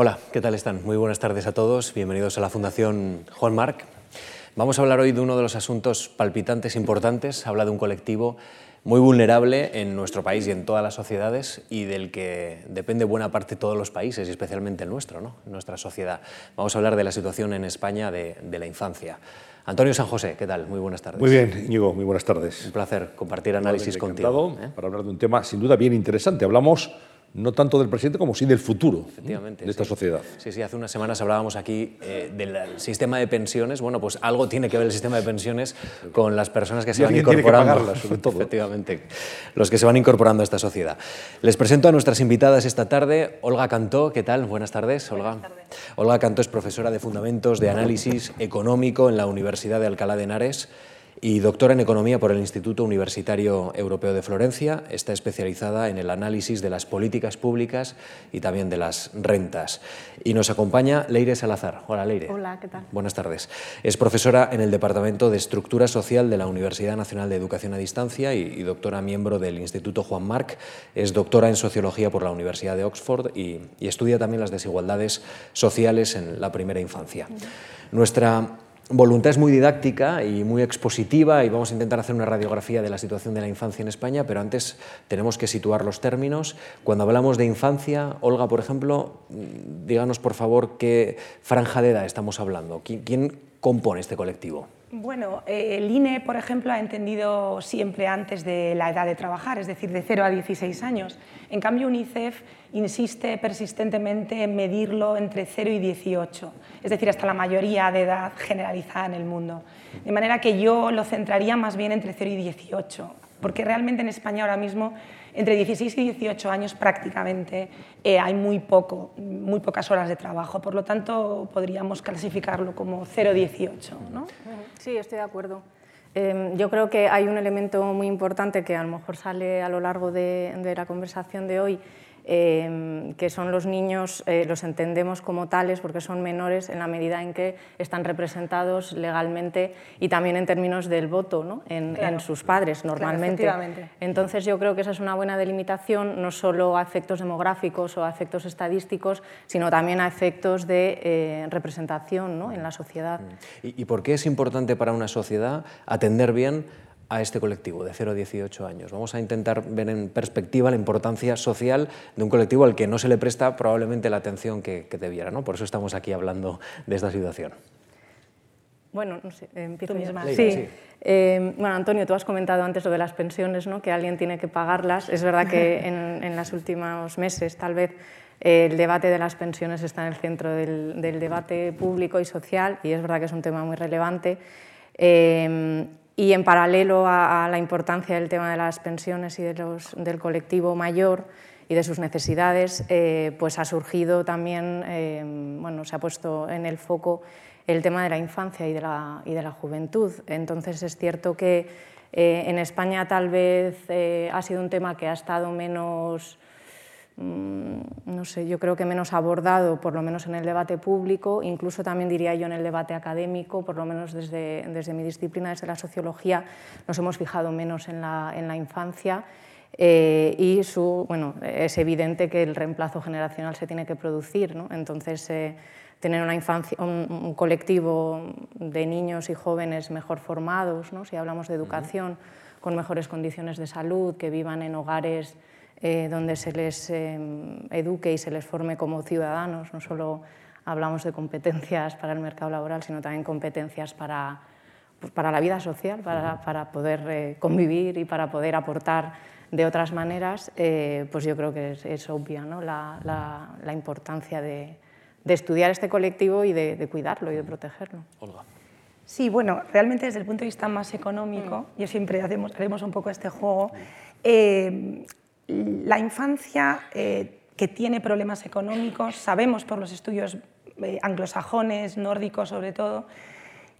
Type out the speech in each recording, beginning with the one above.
Hola, ¿qué tal están? Muy buenas tardes a todos. Bienvenidos a la Fundación Juan Marc. Vamos a hablar hoy de uno de los asuntos palpitantes importantes. Habla de un colectivo muy vulnerable en nuestro país y en todas las sociedades y del que depende buena parte de todos los países y especialmente el nuestro, ¿no? nuestra sociedad. Vamos a hablar de la situación en España de, de la infancia. Antonio San José, ¿qué tal? Muy buenas tardes. Muy bien, Íñigo, muy buenas tardes. Un placer compartir análisis contigo. ¿eh? Para hablar de un tema sin duda bien interesante. Hablamos no tanto del presente como sí del futuro Efectivamente, de esta sí. sociedad. Sí, sí, hace unas semanas hablábamos aquí eh, del sistema de pensiones. Bueno, pues algo tiene que ver el sistema de pensiones con las personas que se Y van alguien tiene que incorporando. pagarlas, sobre todo. Efectivamente, los que se van incorporando a esta sociedad. Les presento a nuestras invitadas esta tarde. Olga Cantó, ¿qué tal? Buenas tardes, Olga. Olga Cantó es profesora de Fundamentos de Análisis Económico en la Universidad de Alcalá de Henares y doctora en Economía por el Instituto Universitario Europeo de Florencia. Está especializada en el análisis de las políticas públicas y también de las rentas. Y nos acompaña Leire Salazar. Hola, Leire. Hola, ¿qué tal? Buenas tardes. Es profesora en el Departamento de Estructura Social de la Universidad Nacional de Educación a Distancia y, y doctora miembro del Instituto Juan Marc. Es doctora en Sociología por la Universidad de Oxford y, y estudia también las desigualdades sociales en la primera infancia. Nuestra voluntad es muy didáctica y muy expositiva y vamos a intentar hacer una radiografía de la situación de la infancia en España, pero antes tenemos que situar los términos. Cuando hablamos de infancia, Olga, por ejemplo, mm, díganos por favor qué franja de edad estamos hablando. ¿Quién, quién compone este colectivo? Bueno, eh, el INE, por ejemplo, ha entendido siempre antes de la edad de trabajar, es decir, de 0 a 16 años. En cambio, UNICEF insiste persistentemente en medirlo entre 0 y 18, es decir, hasta la mayoría de edad generalizada en el mundo. De manera que yo lo centraría más bien entre 0 y 18, porque realmente en España ahora mismo entre 16 y 18 años prácticamente eh, hay muy, poco, muy pocas horas de trabajo, por lo tanto podríamos clasificarlo como 0-18. ¿no? Sí, estoy de acuerdo. Eh, yo creo que hay un elemento muy importante que a lo mejor sale a lo largo de la conversación de hoy, eh, que son los niños, eh, los entendemos como tales porque son menores en la medida en que están representados legalmente y también en términos del voto ¿no? en, Claro. en sus padres normalmente. Claro. Entonces yo creo que esa es una buena delimitación, no solo a efectos demográficos o a efectos estadísticos, sino también a efectos de eh, representación ¿no? en la sociedad. ¿Y, y por qué es importante para una sociedad atender bien a este colectivo de 0 a 18 años? Vamos a intentar ver en perspectiva la importancia social de un colectivo al que no se le presta probablemente la atención que, que debiera. ¿no? Por eso estamos aquí hablando de esta situación. Bueno, no sé, eh, empiezo misma. Sí. sí. Eh, bueno, Antonio, tú has comentado antes lo de las pensiones, ¿no? que alguien tiene que pagarlas. Es verdad que en, en los últimos meses, tal vez, eh, el debate de las pensiones está en el centro del, del debate público y social, y es verdad que es un tema muy relevante. Eh, y en paralelo a, la importancia del tema de las pensiones y de los, del colectivo mayor y de sus necesidades, eh, pues ha surgido también, eh, bueno, se ha puesto en el foco el tema de la infancia y de la, y de la juventud. Entonces es cierto que eh, en España tal vez ha sido un tema que ha estado menos, no sé, yo creo que menos abordado, por lo menos en el debate público, incluso también diría yo en el debate académico, por lo menos desde, desde mi disciplina, desde la sociología, nos hemos fijado menos en la, en la infancia. eh, y su, bueno, es evidente que el reemplazo generacional se tiene que producir. ¿no? Entonces, eh, tener una infancia, un, un colectivo de niños y jóvenes mejor formados, ¿no? si hablamos de educación, con mejores condiciones de salud, que vivan en hogares eh, donde se les eh, eduque y se les forme como ciudadanos. No solo hablamos de competencias para el mercado laboral, sino también competencias para, pues, para la vida social, para, para poder eh, convivir y para poder aportar de otras maneras, eh, pues yo creo que es, es obvia ¿no? la, la- la importancia de, de estudiar este colectivo y de, de cuidarlo y de protegerlo. Olga. Sí, bueno, realmente desde el punto de vista más económico, yo siempre hacemos, haremos un poco este juego, eh, la infancia eh, que tiene problemas económicos, sabemos por los estudios eh, anglosajones, nórdicos sobre todo,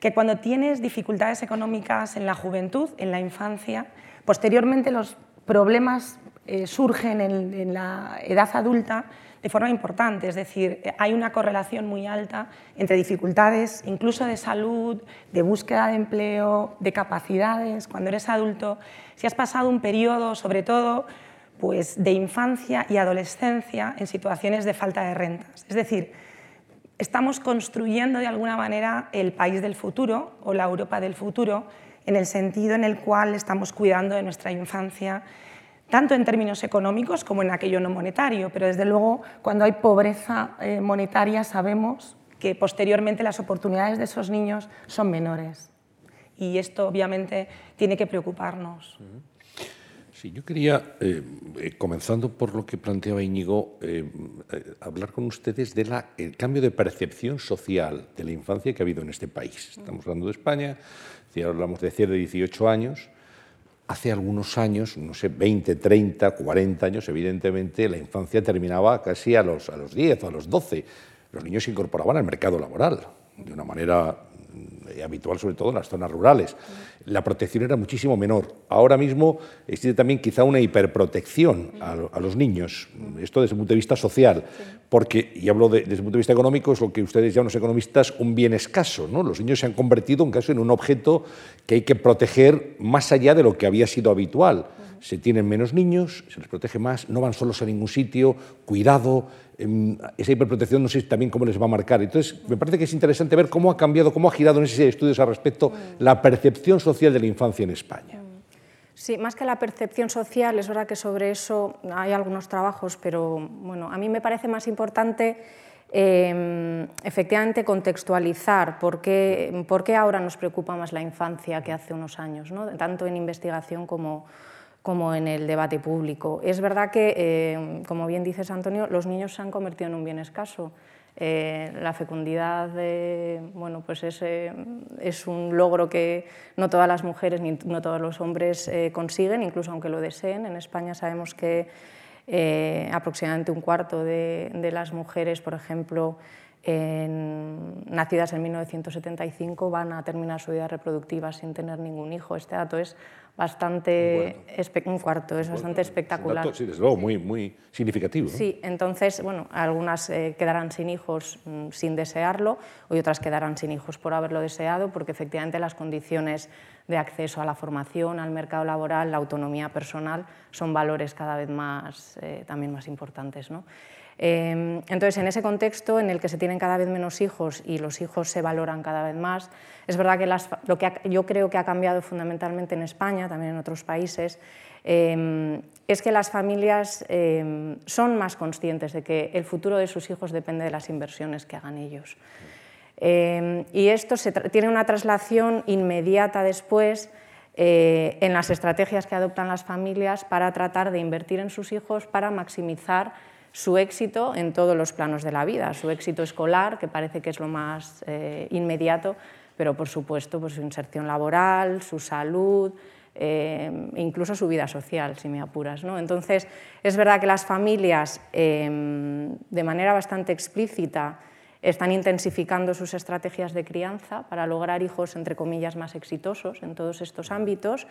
que cuando tienes dificultades económicas en la juventud, en la infancia, posteriormente los problemas eh, surgen en, en la edad adulta de forma importante, es decir, hay una correlación muy alta entre dificultades, incluso de salud, de búsqueda de empleo, de capacidades. Cuando eres adulto, si has pasado un periodo, sobre todo pues, de infancia y adolescencia en situaciones de falta de rentas. Es decir, estamos construyendo de alguna manera el país del futuro o la Europa del futuro en el sentido en el cual estamos cuidando de nuestra infancia, tanto en términos económicos como en aquello no monetario, pero desde luego cuando hay pobreza eh, monetaria sabemos que posteriormente las oportunidades de esos niños son menores. Y esto obviamente tiene que preocuparnos. Sí, yo quería, eh, eh, comenzando por lo que planteaba Íñigo, eh, hablar con ustedes del cambio de percepción social de la infancia que ha habido en este país. Estamos hablando de España, si hablamos de cierre de 18 años. Hace algunos años, no sé, 20, 30, 40 años, evidentemente la infancia terminaba casi a los, a los 10 o a los 12. Los niños se incorporaban al mercado laboral de una manera habitual, sobre todo en las zonas rurales. La protección era muchísimo menor. Ahora mismo existe también quizá una hiperprotección a, los niños, esto desde el punto de vista social, porque, y hablo desde el punto de vista económico, es lo que ustedes llaman los economistas un bien escaso. ¿no? Los niños se han convertido en caso en un objeto que hay que proteger más allá de lo que había sido habitual se tienen menos niños, se les protege más, no van solos a ningún sitio, cuidado, em, esa hiperprotección no sé también cómo les va a marcar. Entonces, me parece que es interesante ver cómo ha cambiado, cómo ha girado en ese estudios al respecto mm. la percepción social de la infancia en España. Mm. Sí, más que la percepción social, es verdad que sobre eso hay algunos trabajos, pero bueno, a mí me parece más importante em, efectivamente contextualizar por qué, por qué, ahora nos preocupa más la infancia que hace unos años, ¿no? tanto en investigación como, como en el debate público. Es verdad que, eh, como bien dices Antonio, los niños se han convertido en un bien escaso. Eh, la fecundidad bueno, pues es, eh, es, un logro que no todas las mujeres ni no todos los hombres consiguen, incluso aunque lo deseen. En España sabemos que aproximadamente un cuarto de, de, las mujeres, por ejemplo, nacidas en 1975 van a terminar su vida reproductiva sin tener ningún hijo. Este dato es bastante un cuarto, es bastante espectacular. sí, desde luego, muy, muy significativo. Sí, entonces, bueno, algunas eh, quedarán sin hijos mm, sin desearlo y otras quedarán sin hijos por haberlo deseado, porque efectivamente las condiciones de acceso a la formación, al mercado laboral, la autonomía personal son valores cada vez más, eh, también más importantes. ¿no? Em, entonces, en ese contexto en el que se tienen cada vez menos hijos y los hijos se valoran cada vez más, es verdad que lo que yo creo que ha cambiado fundamentalmente en España, también en otros países, em, es que las familias em, son más conscientes de que el futuro de sus hijos depende de las inversiones que hagan ellos. y esto tiene una traslación inmediata después eh, en las estrategias que adoptan las familias para tratar de invertir en sus hijos para maximizar su éxito en todos los planos de la vida, su éxito escolar, que parece que es lo más eh, inmediato, pero por supuesto pues, su inserción laboral, su salud, eh, incluso su vida social, si me apuras. ¿no? Entonces, es verdad que las familias, em, de manera bastante explícita, están intensificando sus estrategias de crianza para lograr hijos, entre comillas, más exitosos en todos estos ámbitos.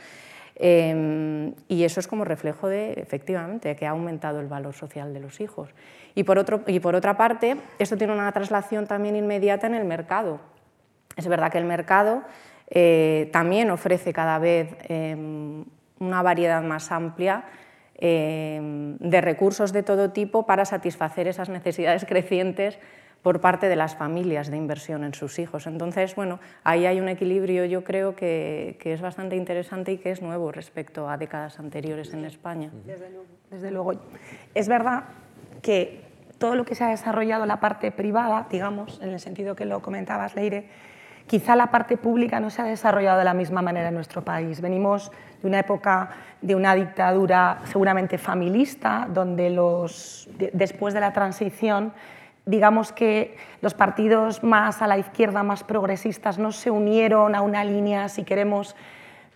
Em, y eso es como reflejo de, efectivamente, que ha aumentado el valor social de los hijos. Y por, otro, y por otra parte, esto tiene una traslación también inmediata en el mercado. Es verdad que el mercado eh, también ofrece cada vez em, una variedad más amplia em, de recursos de todo tipo para satisfacer esas necesidades crecientes por parte de las familias de inversión en sus hijos. Entonces, bueno, ahí hay un equilibrio yo creo que, es bastante interesante y que es nuevo respecto a décadas anteriores en España. Desde luego. Desde luego. Es verdad que todo lo que se ha desarrollado la parte privada, digamos, en el sentido que lo comentabas, Leire, quizá la parte pública no se ha desarrollado de la misma manera en nuestro país. Venimos de una época de una dictadura seguramente familista, donde los, después de la transición digamos que los partidos más a la izquierda, más progresistas, no se unieron a una línea, si queremos,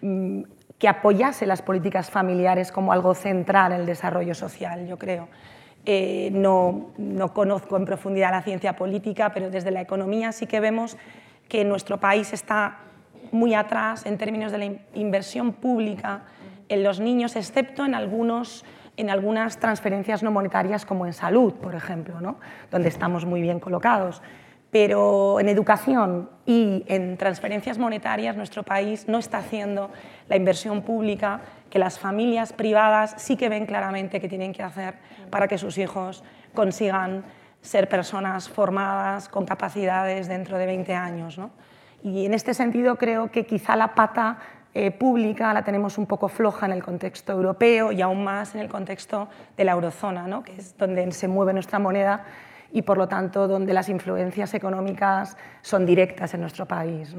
mm, que apoyase las políticas familiares como algo central en el desarrollo social, yo creo. Eh, no, no, conozco en profundidad la ciencia política, pero desde la economía sí que vemos que nuestro país está muy atrás en términos de la inversión pública en los niños, excepto en algunos en algunas transferencias no monetarias como en salud, por ejemplo, ¿no? donde estamos muy bien colocados. Pero en educación y en transferencias monetarias nuestro país no está haciendo la inversión pública que las familias privadas sí que ven claramente que tienen que hacer para que sus hijos consigan ser personas formadas con capacidades dentro de 20 años. ¿no? Y en este sentido creo que quizá la pata eh, pública la tenemos un poco floja en el contexto europeo y aún más en el contexto de la eurozona, ¿no? que es donde se mueve nuestra moneda y por lo tanto donde las influencias económicas son directas en nuestro país.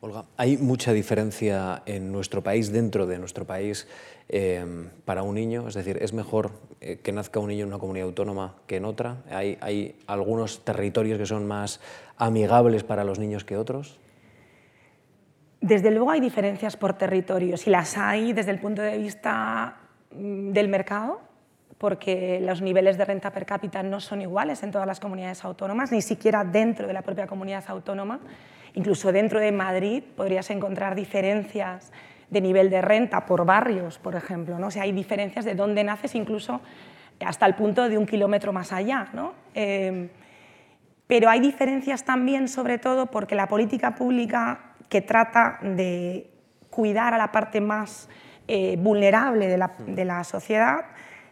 Olga, ¿hay mucha diferencia en nuestro país, dentro de nuestro país, em, para un niño? Es decir, ¿es mejor eh, que nazca un niño en una comunidad autónoma que en otra? ¿Hay, ¿Hay, algunos territorios que son más amigables para los niños que otros? Desde luego hay diferencias por territorios y las hay desde el punto de vista mm, del mercado, porque los niveles de renta per cápita no son iguales en todas las comunidades autónomas, ni siquiera dentro de la propia comunidad autónoma. Incluso dentro de Madrid podrías encontrar diferencias de nivel de renta por barrios, por ejemplo. ¿no? O sea, hay diferencias de dónde naces, incluso hasta el punto de un kilómetro más allá. ¿no? Eh, pero hay diferencias también, sobre todo, porque la política pública que trata de cuidar a la parte más eh, vulnerable de la, de la sociedad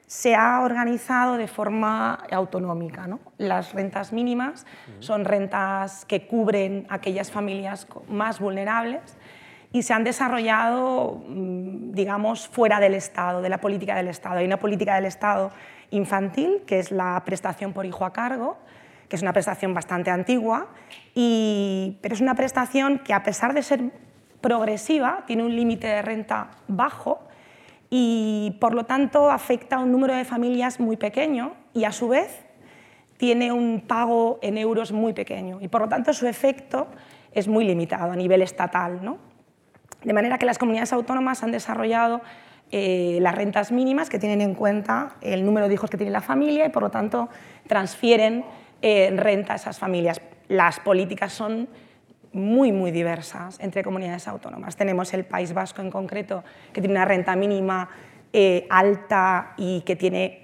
se ha organizado de forma autonómica. ¿no? Las rentas mínimas son rentas que cubren aquellas familias más vulnerables y se han desarrollado, mm, digamos, fuera del Estado, de la política del Estado. Hay una política del Estado infantil, que es la prestación por hijo a cargo, que es una prestación bastante antigua, y, pero es una prestación que a pesar de ser progresiva, tiene un límite de renta bajo y por lo tanto afecta a un número de familias muy pequeño y a su vez tiene un pago en euros muy pequeño y por lo tanto su efecto es muy limitado a nivel estatal. ¿no? De manera que las comunidades autónomas han desarrollado eh, las rentas mínimas que tienen en cuenta el número de hijos que tiene la familia y por lo tanto transfieren eh, renta a esas familias. Las políticas son muy, muy diversas entre comunidades autónomas. Tenemos el País Vasco en concreto, que tiene una renta mínima eh, alta y que tiene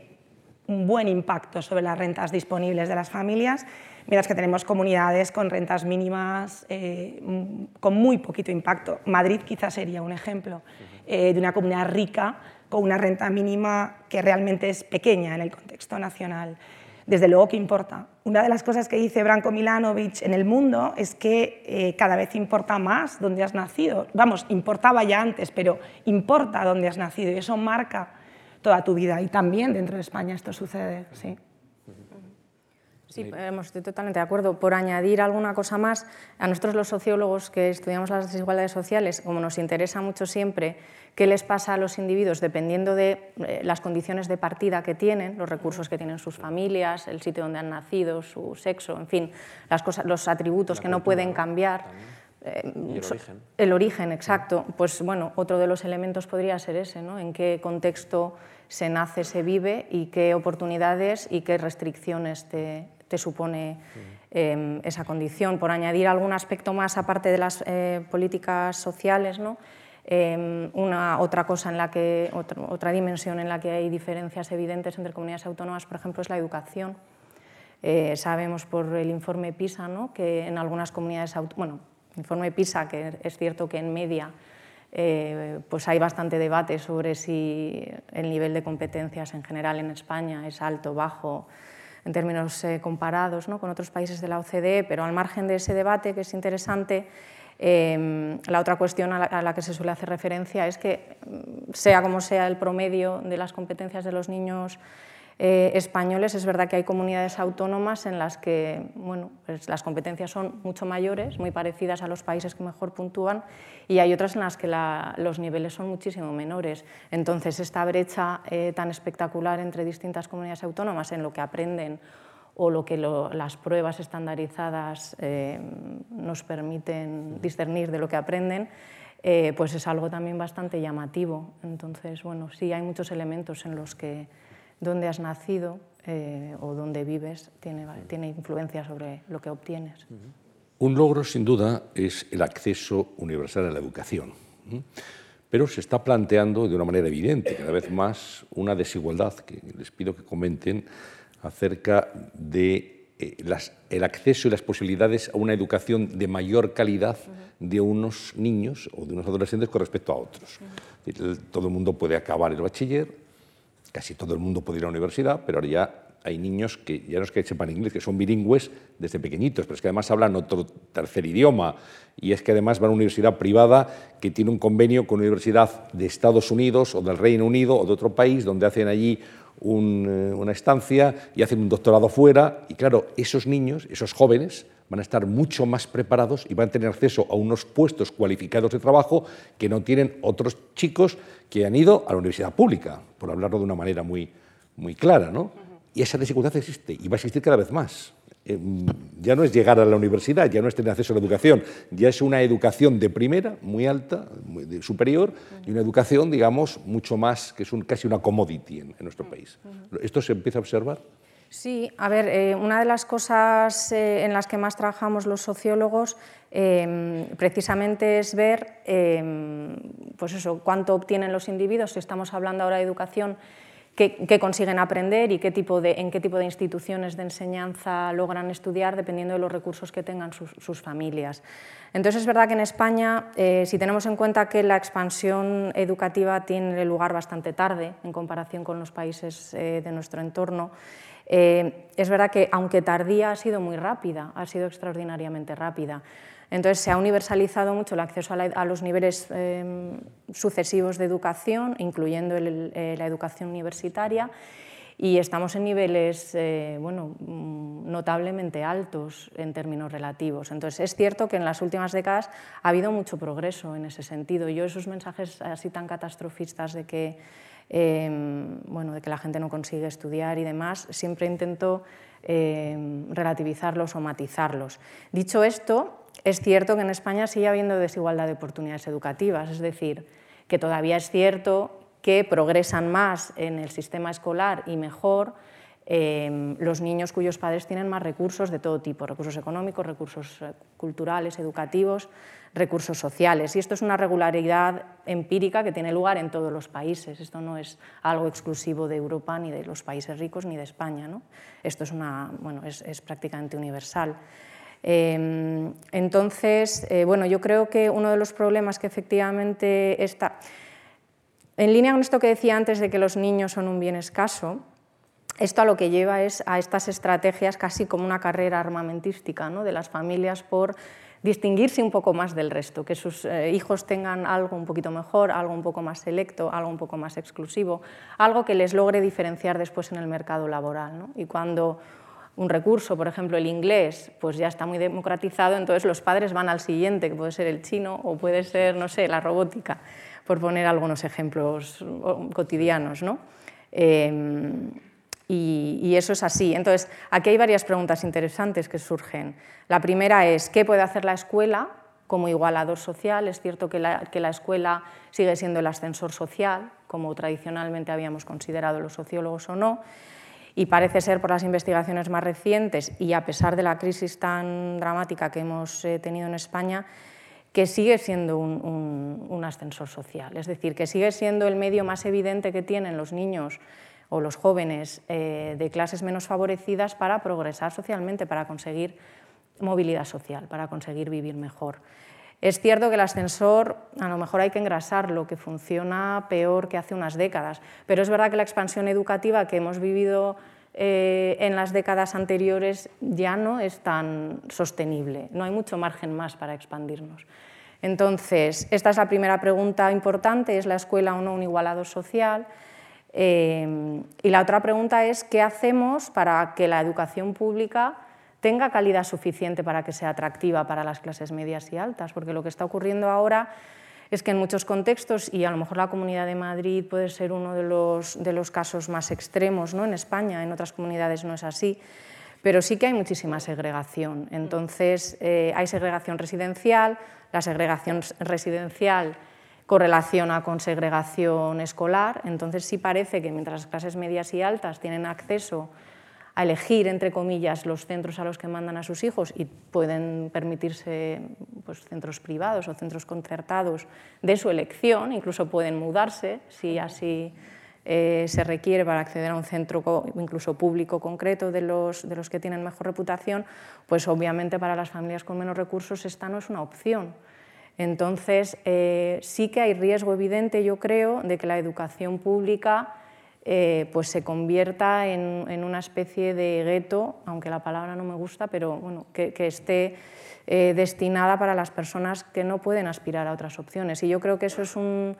un buen impacto sobre las rentas disponibles de las familias, mientras que tenemos comunidades con rentas mínimas eh, con muy poquito impacto. Madrid quizás sería un ejemplo eh, de una comunidad rica con una renta mínima que realmente es pequeña en el contexto nacional desde luego que importa. Una de las cosas que dice Branko Milanovic en El Mundo es que eh, cada vez importa más dónde has nacido. Vamos, importaba ya antes, pero importa dónde has nacido y eso marca toda tu vida. Y también dentro de España esto sucede, sí. Sí, estoy totalmente de acuerdo. Por añadir alguna cosa más, a nosotros los sociólogos que estudiamos las desigualdades sociales, como nos interesa mucho siempre qué les pasa a los individuos dependiendo de eh, las condiciones de partida que tienen, los recursos que tienen sus familias, el sitio donde han nacido, su sexo, en fin, las cosas, los atributos que no pueden cambiar. Eh, el origen. El origen, exacto. Pues bueno, otro de los elementos podría ser ese, ¿no? En qué contexto se nace, se vive y qué oportunidades y qué restricciones te, te supone em, esa condición. Por añadir algún aspecto más aparte de las eh, políticas sociales, ¿no? Em, una otra cosa en la que otra, dimensión en la que hay diferencias evidentes entre comunidades autónomas, por ejemplo, es la educación. Eh, sabemos por el informe PISA ¿no? que en algunas comunidades bueno, informe PISA que es cierto que en media eh, pues hay bastante debate sobre si el nivel de competencias en general en España es alto, bajo, en términos eh, comparados ¿no? con otros países de la OCDE, pero al margen de ese debate, que es interesante, em, la otra cuestión a la, que se suele hacer referencia es que, mm, sea como sea el promedio de las competencias de los niños eh, españoles, es verdad que hay comunidades autónomas en las que bueno, pues las competencias son mucho mayores, muy parecidas a los países que mejor puntúan, y hay otras en las que los niveles son muchísimo menores. Entonces, esta brecha eh, tan espectacular entre distintas comunidades autónomas en lo que aprenden o lo que las pruebas estandarizadas eh, nos permiten discernir de lo que aprenden, pues es algo también bastante llamativo. Entonces, bueno, sí hay muchos elementos en los que dónde has nacido eh, o dónde vives tiene, tiene influencia sobre lo que obtienes. Un logro, sin duda, es el acceso universal a la educación. Pero se está planteando de una manera evidente, cada vez más, una desigualdad que les pido que comenten acerca de eh, el acceso y las posibilidades a una educación de mayor calidad de unos niños o de unos adolescentes con respecto a otros. Todo el mundo puede acabar el bachiller, casi todo el mundo puede ir a la universidad, pero ahora ya hay niños que ya no es que sepan inglés, que son bilingües desde pequeñitos, pero es que además hablan otro tercer idioma. Y es que además van a una universidad privada que tiene un convenio con una universidad de Estados Unidos o del Reino Unido o de otro país donde hacen allí eh, una estancia y hacen un doctorado fuera. Y claro, esos niños, esos jóvenes, van a estar mucho más preparados y van a tener acceso a unos puestos cualificados de trabajo que no tienen otros chicos que han ido a la universidad pública, por hablarlo de una manera muy, muy clara. ¿no? Y esa dificultad existe y va a existir cada vez más. Eh, ya no es llegar a la universidad, ya no es tener acceso a la educación, ya es una educación de primera, muy alta, muy superior, y una educación, digamos, mucho más, que es un, casi una commodity en, nuestro país. ¿Esto se empieza a observar? Sí, a ver, eh, una de las cosas eh, en las que más trabajamos los sociólogos precisamente es ver pues eso, cuánto obtienen los individuos, si estamos hablando ahora de educación qué, consiguen aprender y qué tipo de, en qué tipo de instituciones de enseñanza logran estudiar dependiendo de los recursos que tengan sus, familias. Entonces es verdad que en España, eh, si tenemos en cuenta que la expansión educativa tiene lugar bastante tarde en comparación con los países eh, de nuestro entorno, eh, es verdad que aunque tardía ha sido muy rápida, ha sido extraordinariamente rápida. Entonces se ha universalizado mucho el acceso a, los niveles em, sucesivos de educación, incluyendo eh, la educación universitaria, y estamos en niveles eh, bueno, mm, notablemente altos en términos relativos. Entonces es cierto que en las últimas décadas ha habido mucho progreso en ese sentido. Yo esos mensajes así tan catastrofistas de que, bueno, de que la gente no consigue estudiar y demás, siempre intento relativizarlos o matizarlos. Dicho esto, es cierto que en España sigue habiendo desigualdad de oportunidades educativas, es decir, que todavía es cierto que progresan más en el sistema escolar y mejor em, los niños cuyos padres tienen más recursos de todo tipo, recursos económicos, recursos eh, culturales, educativos, recursos sociales. Y esto es una regularidad empírica que tiene lugar en todos los países. Esto no es algo exclusivo de Europa, ni de los países ricos, ni de España. ¿no? Esto es, una, es prácticamente universal. Em, entonces, eh, bueno, yo creo que uno de los problemas que efectivamente está, en línea con esto que decía antes de que los niños son un bien escaso, esto a lo que lleva es a estas estrategias casi como una carrera armamentística ¿no? de las familias por distinguirse un poco más del resto, que sus eh, hijos tengan algo un poquito mejor, algo un poco más selecto, algo un poco más exclusivo, algo que les logre diferenciar después en el mercado laboral. ¿no? Y cuando un recurso, por ejemplo el inglés, pues ya está muy democratizado, entonces los padres van al siguiente, que puede ser el chino o puede ser, no sé, la robótica, por poner algunos ejemplos cotidianos. ¿no? Em, y, eso es así. Entonces, aquí hay varias preguntas interesantes que surgen. La primera es, ¿qué puede hacer la escuela como igualador social? Es cierto que la, que la escuela sigue siendo el ascensor social, como tradicionalmente habíamos considerado los sociólogos o no y parece ser por las investigaciones más recientes y a pesar de la crisis tan dramática que hemos eh, tenido en España, que sigue siendo un, ascensor social, es decir, que sigue siendo el medio más evidente que tienen los niños o los jóvenes eh, de clases menos favorecidas para progresar socialmente, para conseguir movilidad social, para conseguir vivir mejor. Es cierto que el ascensor a lo mejor hay que engrasarlo, que funciona peor que hace unas décadas, pero es verdad que la expansión educativa que hemos vivido eh, en las décadas anteriores ya no es tan sostenible, no hay mucho margen más para expandirnos. Entonces, esta es la primera pregunta importante, ¿es la escuela o no un igualado social? Eh, y la otra pregunta es, ¿qué hacemos para que la educación pública tenga calidad suficiente para que sea atractiva para las clases medias y altas? Porque lo que está ocurriendo ahora es que en muchos contextos, y a lo mejor la Comunidad de Madrid puede ser uno de los, de los casos más extremos ¿no? en España, en otras comunidades no es así, pero sí que hay muchísima segregación. Entonces, eh, hay segregación residencial, la segregación residencial correlaciona con segregación escolar, entonces sí parece que mientras las clases medias y altas tienen acceso a elegir, entre comillas, los centros a los que mandan a sus hijos y pueden permitirse pues, centros privados o centros concertados de su elección, incluso pueden mudarse si así eh, se requiere para acceder a un centro incluso público concreto de los, de los que tienen mejor reputación, pues obviamente para las familias con menos recursos esta no es una opción. Entonces, eh, sí que hay riesgo evidente, yo creo, de que la educación pública eh, pues se convierta en, una especie de gueto, aunque la palabra no me gusta, pero bueno, que, esté destinada para las personas que no pueden aspirar a otras opciones. Y yo creo que eso es un,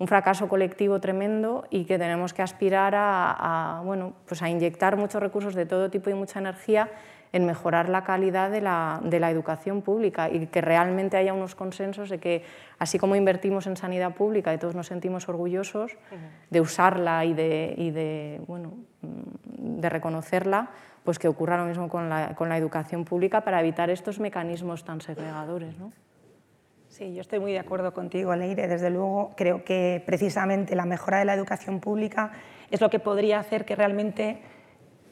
un fracaso colectivo tremendo y que tenemos que aspirar a, bueno, pues a inyectar muchos recursos de todo tipo y mucha energía en mejorar la calidad de la, de la, educación pública y que realmente haya unos consensos de que, así como invertimos en sanidad pública y todos nos sentimos orgullosos de usarla y de, y de, bueno, de reconocerla, pues que ocurra lo mismo con la, con la educación pública para evitar estos mecanismos tan segregadores. ¿no? Sí, yo estoy muy de acuerdo contigo, Leire. Desde luego, creo que precisamente la mejora de la educación pública es lo que podría hacer que realmente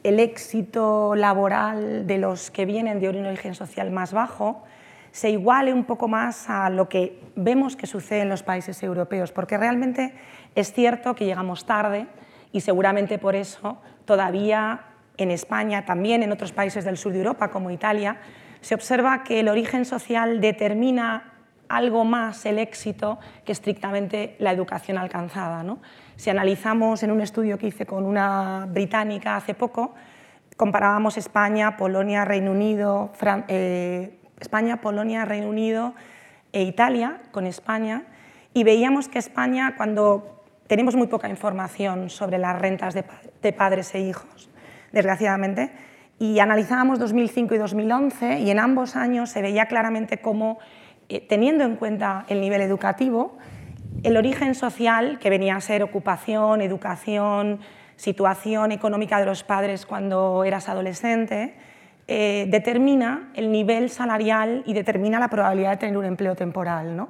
el éxito laboral de los que vienen de origen social más bajo se iguale un poco más a lo que vemos que sucede en los países europeos, porque realmente es cierto que llegamos tarde y seguramente por eso todavía en España, también en otros países del sur de Europa como Italia, se observa que el origen social determina algo más el éxito que estrictamente la educación alcanzada. ¿no? Si analizamos en un estudio que hice con una británica hace poco, comparábamos España, Polonia, Reino Unido, eh, España, Polonia, Reino Unido e Italia con España y veíamos que España, cuando tenemos muy poca información sobre las rentas de, de padres e hijos, desgraciadamente, y analizábamos 2005 y 2011 y en ambos años se veía claramente cómo eh, teniendo en cuenta el nivel educativo, el origen social, que venía a ser ocupación, educación, situación económica de los padres cuando eras adolescente, eh, determina el nivel salarial y determina la probabilidad de tener un empleo temporal, ¿no?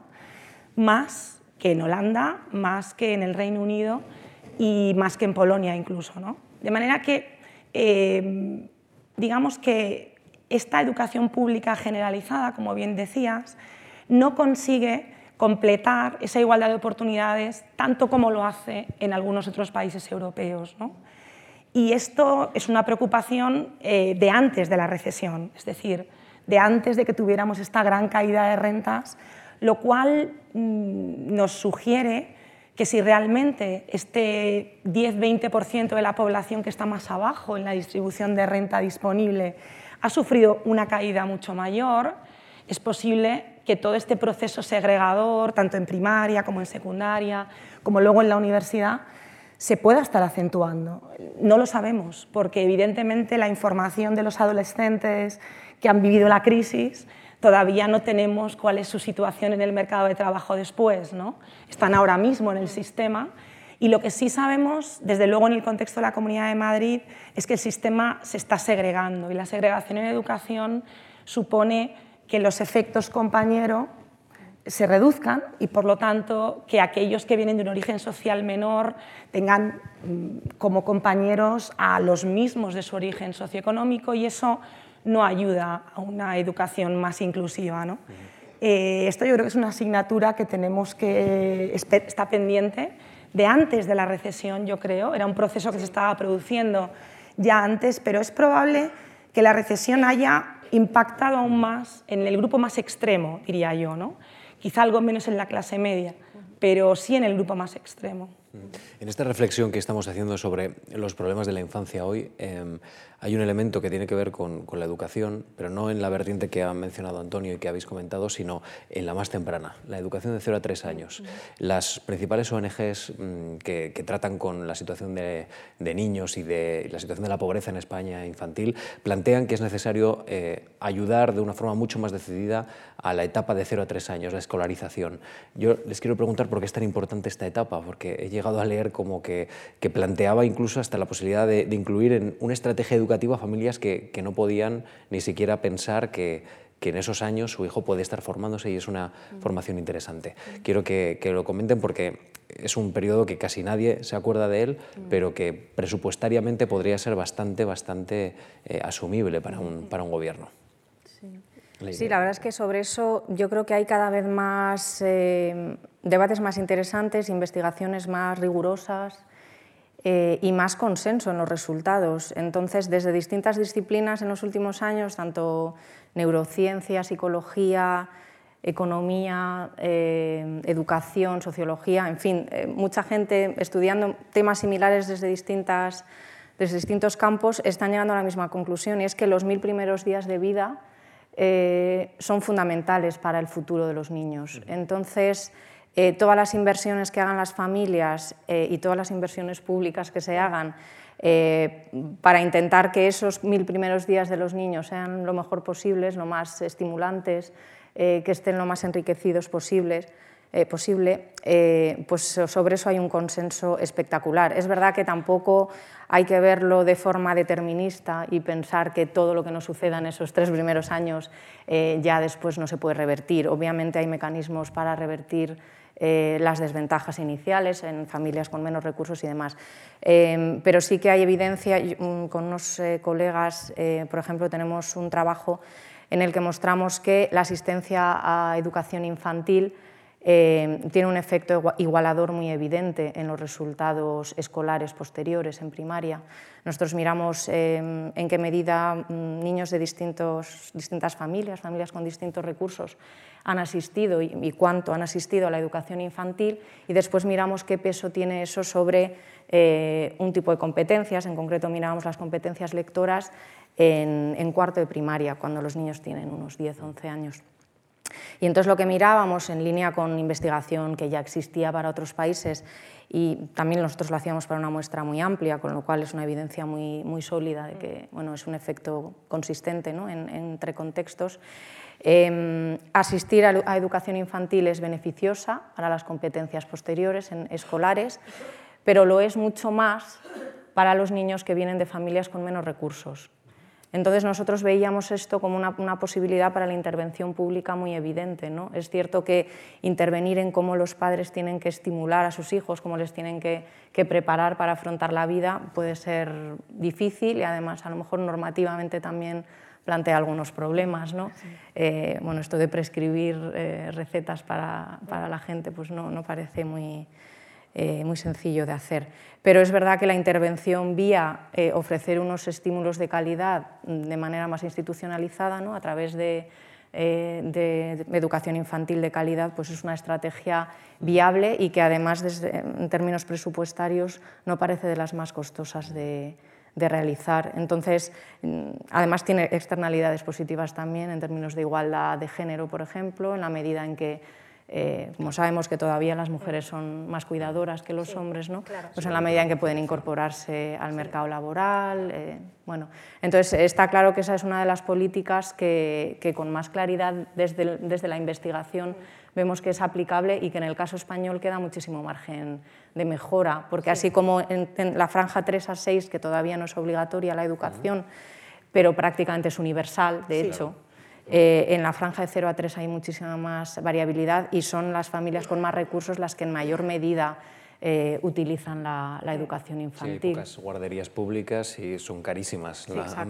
más que en Holanda, más que en el Reino Unido y más que en Polonia incluso. ¿no? De manera que, eh, digamos que esta educación pública generalizada, como bien decías, no consigue completar esa igualdad de oportunidades tanto como lo hace en algunos otros países europeos. Y esto es una preocupación eh, de antes de la recesión, es decir, de antes de que tuviéramos esta gran caída de rentas, lo cual mm, nos sugiere que si realmente este 10-20% de la población que está más abajo en la distribución de renta disponible ha sufrido una caída mucho mayor, es posible que todo este proceso segregador, tanto en primaria como en secundaria, como luego en la universidad, se pueda estar acentuando. No lo sabemos, porque evidentemente la información de los adolescentes que han vivido la crisis todavía no tenemos cuál es su situación en el mercado de trabajo después. ¿no? Están ahora mismo en el sistema y lo que sí sabemos, desde luego en el contexto de la Comunidad de Madrid, es que el sistema se está segregando y la segregación en educación supone que los efectos compañero se reduzcan y por lo tanto que aquellos que vienen de un origen social menor tengan mm, como compañeros a los mismos de su origen socioeconómico y eso no ayuda a una educación más inclusiva. ¿no? Eh, esto yo creo que es una asignatura que tenemos que está pendiente de antes de la recesión, yo creo. Era un proceso que se estaba produciendo ya antes, pero es probable que la recesión haya impactado aún más en el grupo más extremo, diría yo, ¿no? quizá algo menos en la clase media, pero sí en el grupo más extremo. En esta reflexión que estamos haciendo sobre los problemas de la infancia hoy, em, hay un elemento que tiene que ver con, la educación, pero no en la vertiente que ha mencionado Antonio y que habéis comentado, sino en la más temprana, la educación de 0 a 3 años. Las principales ONGs mm, que, tratan con la situación de, niños y de la situación de la pobreza en España infantil plantean que es necesario eh, ayudar de una forma mucho más decidida a la etapa de 0 a 3 años, la escolarización. Yo les quiero preguntar por qué es tan importante esta etapa, porque he llegado a leer como que, planteaba incluso hasta la posibilidad de, de incluir en una estrategia educativa a familias que, que no podían ni siquiera pensar que, que en esos años su hijo puede estar formándose y es una formación interesante. Quiero que, que, lo comenten porque es un periodo que casi nadie se acuerda de él, pero que presupuestariamente podría ser bastante, bastante eh, asumible para un, para un gobierno. Sí. la verdad es que sobre eso yo creo que hay cada vez más eh, debates más interesantes, investigaciones más rigurosas eh, y más consenso en los resultados. Entonces, desde distintas disciplinas en los últimos años, tanto neurociencia, psicología, economía, eh, educación, sociología, en fin, eh, mucha gente estudiando temas similares desde, distintas, desde distintos campos están llegando a la misma conclusión y es que los mil primeros días de vida son fundamentales para el futuro de los niños. Entonces, eh, todas las inversiones que hagan las familias eh, y todas las inversiones públicas que se hagan eh, para intentar que esos mil primeros días de los niños sean lo mejor posibles, lo más estimulantes, que estén lo más enriquecidos posibles, posible, pues sobre eso hay un consenso espectacular. Es verdad que tampoco hay que verlo de forma determinista y pensar que todo lo que nos suceda en esos tres primeros años ya después no se puede revertir. Obviamente hay mecanismos para revertir eh, las desventajas iniciales en familias con menos recursos y demás. Em, pero sí que hay evidencia, mm, con unos eh, colegas, eh, por ejemplo, tenemos un trabajo en el que mostramos que la asistencia a educación infantil tiene un efecto igualador muy evidente en los resultados escolares posteriores en primaria. Nosotros miramos en qué medida mm, niños de distintos, distintas familias, familias con distintos recursos, han asistido y, cuánto han asistido a la educación infantil y después miramos qué peso tiene eso sobre eh, un tipo de competencias, en concreto miramos las competencias lectoras en, cuarto de primaria, cuando los niños tienen unos 10, 11 años. Y entonces lo que mirábamos en línea con investigación que ya existía para otros países y también nosotros lo hacíamos para una muestra muy amplia, con lo cual es una evidencia muy, muy sólida de que bueno, es un efecto consistente ¿no? entre contextos, Em, asistir a, educación infantil es beneficiosa para las competencias posteriores en escolares, pero lo es mucho más para los niños que vienen de familias con menos recursos. Entonces nosotros veíamos esto como una, posibilidad para la intervención pública muy evidente. ¿no? Es cierto que intervenir en cómo los padres tienen que estimular a sus hijos, cómo les tienen que, que preparar para afrontar la vida, puede ser difícil y además a lo mejor normativamente también plantea algunos problemas. ¿no? Eh, bueno, esto de prescribir eh, recetas para, para, la gente pues no, no parece muy, eh, muy sencillo de hacer. Pero es verdad que la intervención vía ofrecer unos estímulos de calidad de manera más institucionalizada, ¿no? a través de, de, educación infantil de calidad, pues es una estrategia viable y que además en términos presupuestarios no parece de las más costosas de, de realizar. Entonces, mm, además tiene externalidades positivas también en términos de igualdad de género, por ejemplo, en la medida en que eh, como sabemos que todavía las mujeres son más cuidadoras que los hombres, ¿no? pues en la medida en que pueden incorporarse al mercado laboral. Eh, bueno, entonces está claro que esa es una de las políticas que, que con más claridad desde, desde la investigación vemos que es aplicable y que en el caso español queda muchísimo margen de mejora, porque así como en, la franja 3 a 6, que todavía no es obligatoria la educación, pero prácticamente es universal, de hecho, eh, en la franja de 0 a 3 hay muchísima más variabilidad y son las familias con más recursos las que en mayor medida eh, utilizan la, educación infantil. Sí, hay pocas guarderías públicas y son carísimas la,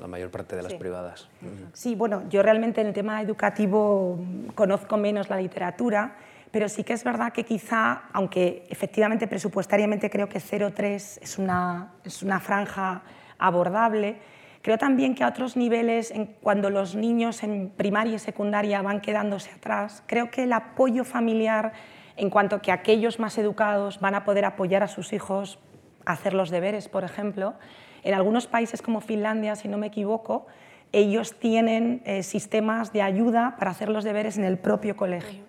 la, mayor parte de las privadas. Sí, bueno, yo realmente en el tema educativo conozco menos la literatura, pero sí que es verdad que quizá, aunque efectivamente presupuestariamente creo que 0,3 es una, es una franja abordable, creo también que a otros niveles, en, cuando los niños en primaria y secundaria van quedándose atrás, creo que el apoyo familiar en cuanto que aquellos más educados van a poder apoyar a sus hijos a hacer los deberes, por ejemplo. En algunos países como Finlandia, si no me equivoco, ellos tienen eh, sistemas de ayuda para hacer los deberes en el propio colegio.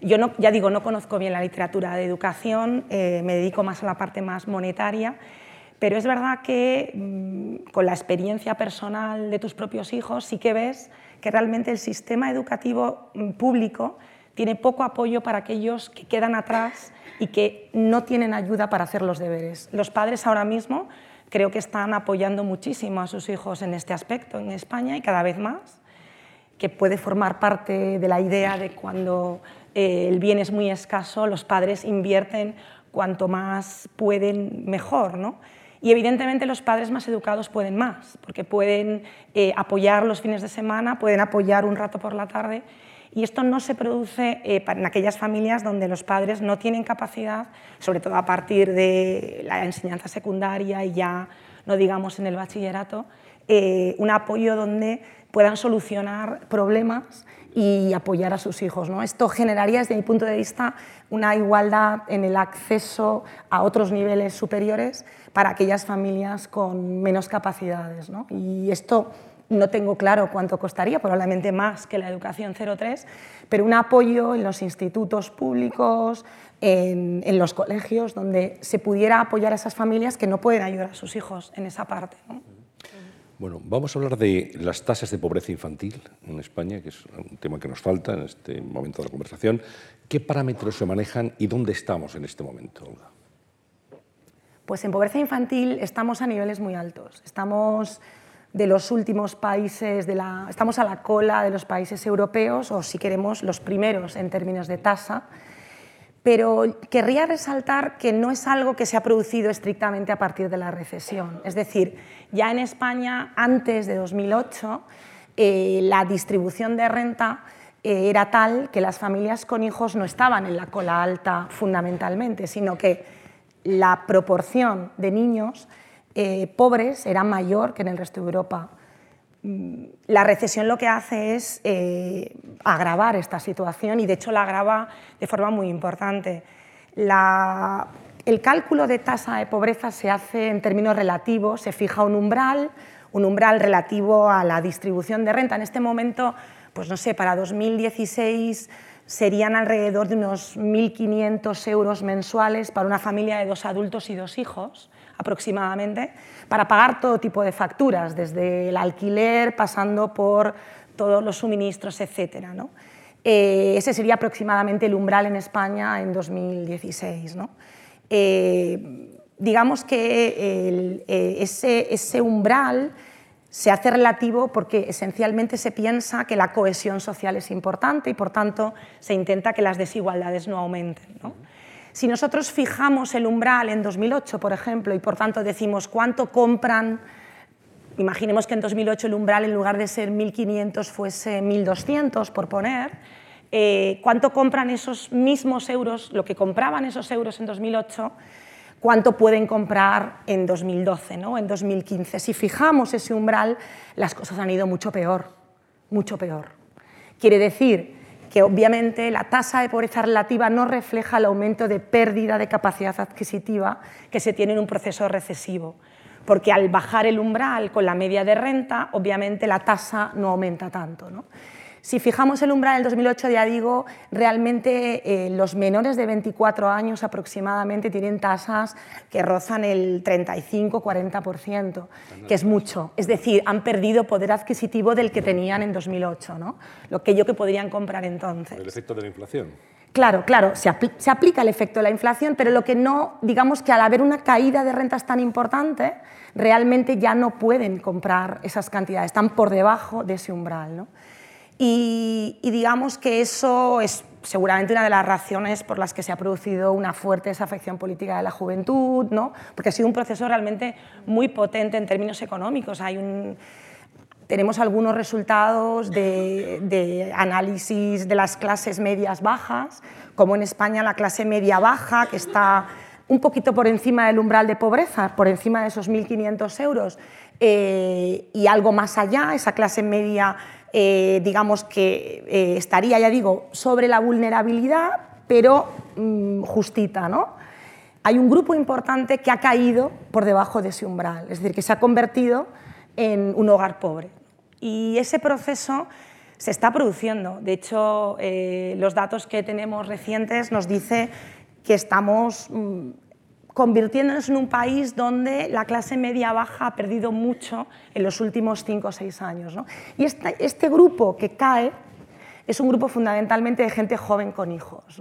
Yo no, ya digo, no conozco bien la literatura de educación, eh, me dedico más a la parte más monetaria, pero es verdad que mm, con la experiencia personal de tus propios hijos sí que ves que realmente el sistema educativo mm, público tiene poco apoyo para aquellos que quedan atrás y que no tienen ayuda para hacer los deberes. Los padres ahora mismo creo que están apoyando muchísimo a sus hijos en este aspecto en España y cada vez más, que puede formar parte de la idea de cuando eh, el bien es muy escaso, los padres invierten cuanto más pueden mejor. ¿no? Y evidentemente los padres más educados pueden más, porque pueden eh, apoyar los fines de semana, pueden apoyar un rato por la tarde Y esto no se produce eh, en aquellas familias donde los padres no tienen capacidad, sobre todo a partir de la enseñanza secundaria y ya no digamos en el bachillerato, eh, un apoyo donde puedan solucionar problemas y apoyar a sus hijos. ¿no? Esto generaría, desde mi punto de vista, una igualdad en el acceso a otros niveles superiores para aquellas familias con menos capacidades. ¿no? Y esto no tengo claro cuánto costaría, probablemente más que la educación 03, pero un apoyo en los institutos públicos, en, los colegios, donde se pudiera apoyar a esas familias que no pueden ayudar a sus hijos en esa parte. ¿no? Bueno, vamos a hablar de las tasas de pobreza infantil en España, que es un tema que nos falta en este momento de la conversación. ¿Qué parámetros se manejan y dónde estamos en este momento, Olga? Pues en pobreza infantil estamos a niveles muy altos. Estamos de los últimos países, estamos a la cola de los países europeos, o si queremos, los primeros en términos de tasa pero querría resaltar que no es algo que se ha producido estrictamente a partir de la recesión. Es decir, ya en España, antes de 2008, eh, la distribución de renta eh, era tal que las familias con hijos no estaban en la cola alta fundamentalmente, sino que la proporción de niños eh, pobres era mayor que en el resto de Europa. Mm, la recesión lo que hace es eh, agravar esta situación y de hecho la agrava de forma muy importante. el cálculo de tasa de pobreza se hace en términos relativos, se fija un umbral, un umbral relativo a la distribución de renta. En este momento, pues no sé, para 2016 serían alrededor de unos 1.500 euros mensuales para una familia de dos adultos y dos hijos aproximadamente, para pagar todo tipo de facturas, desde el alquiler, pasando por todos los suministros, etc. ¿no? Eh, ese sería aproximadamente el umbral en España en 2016. ¿no? Eh, digamos que eh, ese, ese umbral se hace relativo porque esencialmente se piensa que la cohesión social es importante y por tanto se intenta que las desigualdades no aumenten. Si nosotros fijamos el umbral en 2008, por ejemplo, y por tanto decimos cuánto compran, imaginemos que en 2008 el umbral en lugar de ser 1.500 fuese 1.200, por poner, eh, cuánto compran esos mismos euros, lo que compraban esos euros en 2008, cuánto pueden comprar en 2012, ¿no? en 2015. Si fijamos ese umbral, las cosas han ido mucho peor, mucho peor. Quiere decir que obviamente la tasa de pobreza relativa no refleja el aumento de pérdida de capacidad adquisitiva que se tiene en un proceso recesivo, porque al bajar el umbral con la media de renta, obviamente la tasa no aumenta tanto. ¿no? Si fijamos el umbral del 2008, ya digo, realmente eh, los menores de 24 años aproximadamente tienen tasas que rozan el 35-40%, que es mucho. Es decir, han perdido poder adquisitivo del que tenían en 2008, ¿no? lo que yo que podrían comprar entonces. El efecto de la inflación. Claro, claro, se, se, aplica el efecto de la inflación, pero lo que no, digamos que al haber una caída de rentas tan importante, realmente ya no pueden comprar esas cantidades, están por debajo de ese umbral. ¿no? Y, digamos que eso es seguramente una de las razones por las que se ha producido una fuerte desafección política de la juventud, ¿no? porque ha sido un proceso realmente muy potente en términos económicos. Hay un, tenemos algunos resultados de, de, análisis de las clases medias bajas, como en España la clase media baja, que está un poquito por encima del umbral de pobreza, por encima de esos 1.500 euros, eh, y algo más allá, esa clase media eh, digamos que eh, estaría, ya digo, sobre la vulnerabilidad, pero mm, justita. ¿no? Hay un grupo importante que ha caído por debajo de ese umbral, es decir, que se ha convertido en un hogar pobre. Y ese proceso se está produciendo. De hecho, eh, los datos que tenemos recientes nos dice que estamos mm, convirtiéndonos en un país donde la clase media baja ha perdido mucho en los últimos cinco o seis años. Y este, este, grupo que cae es un grupo fundamentalmente de gente joven con hijos.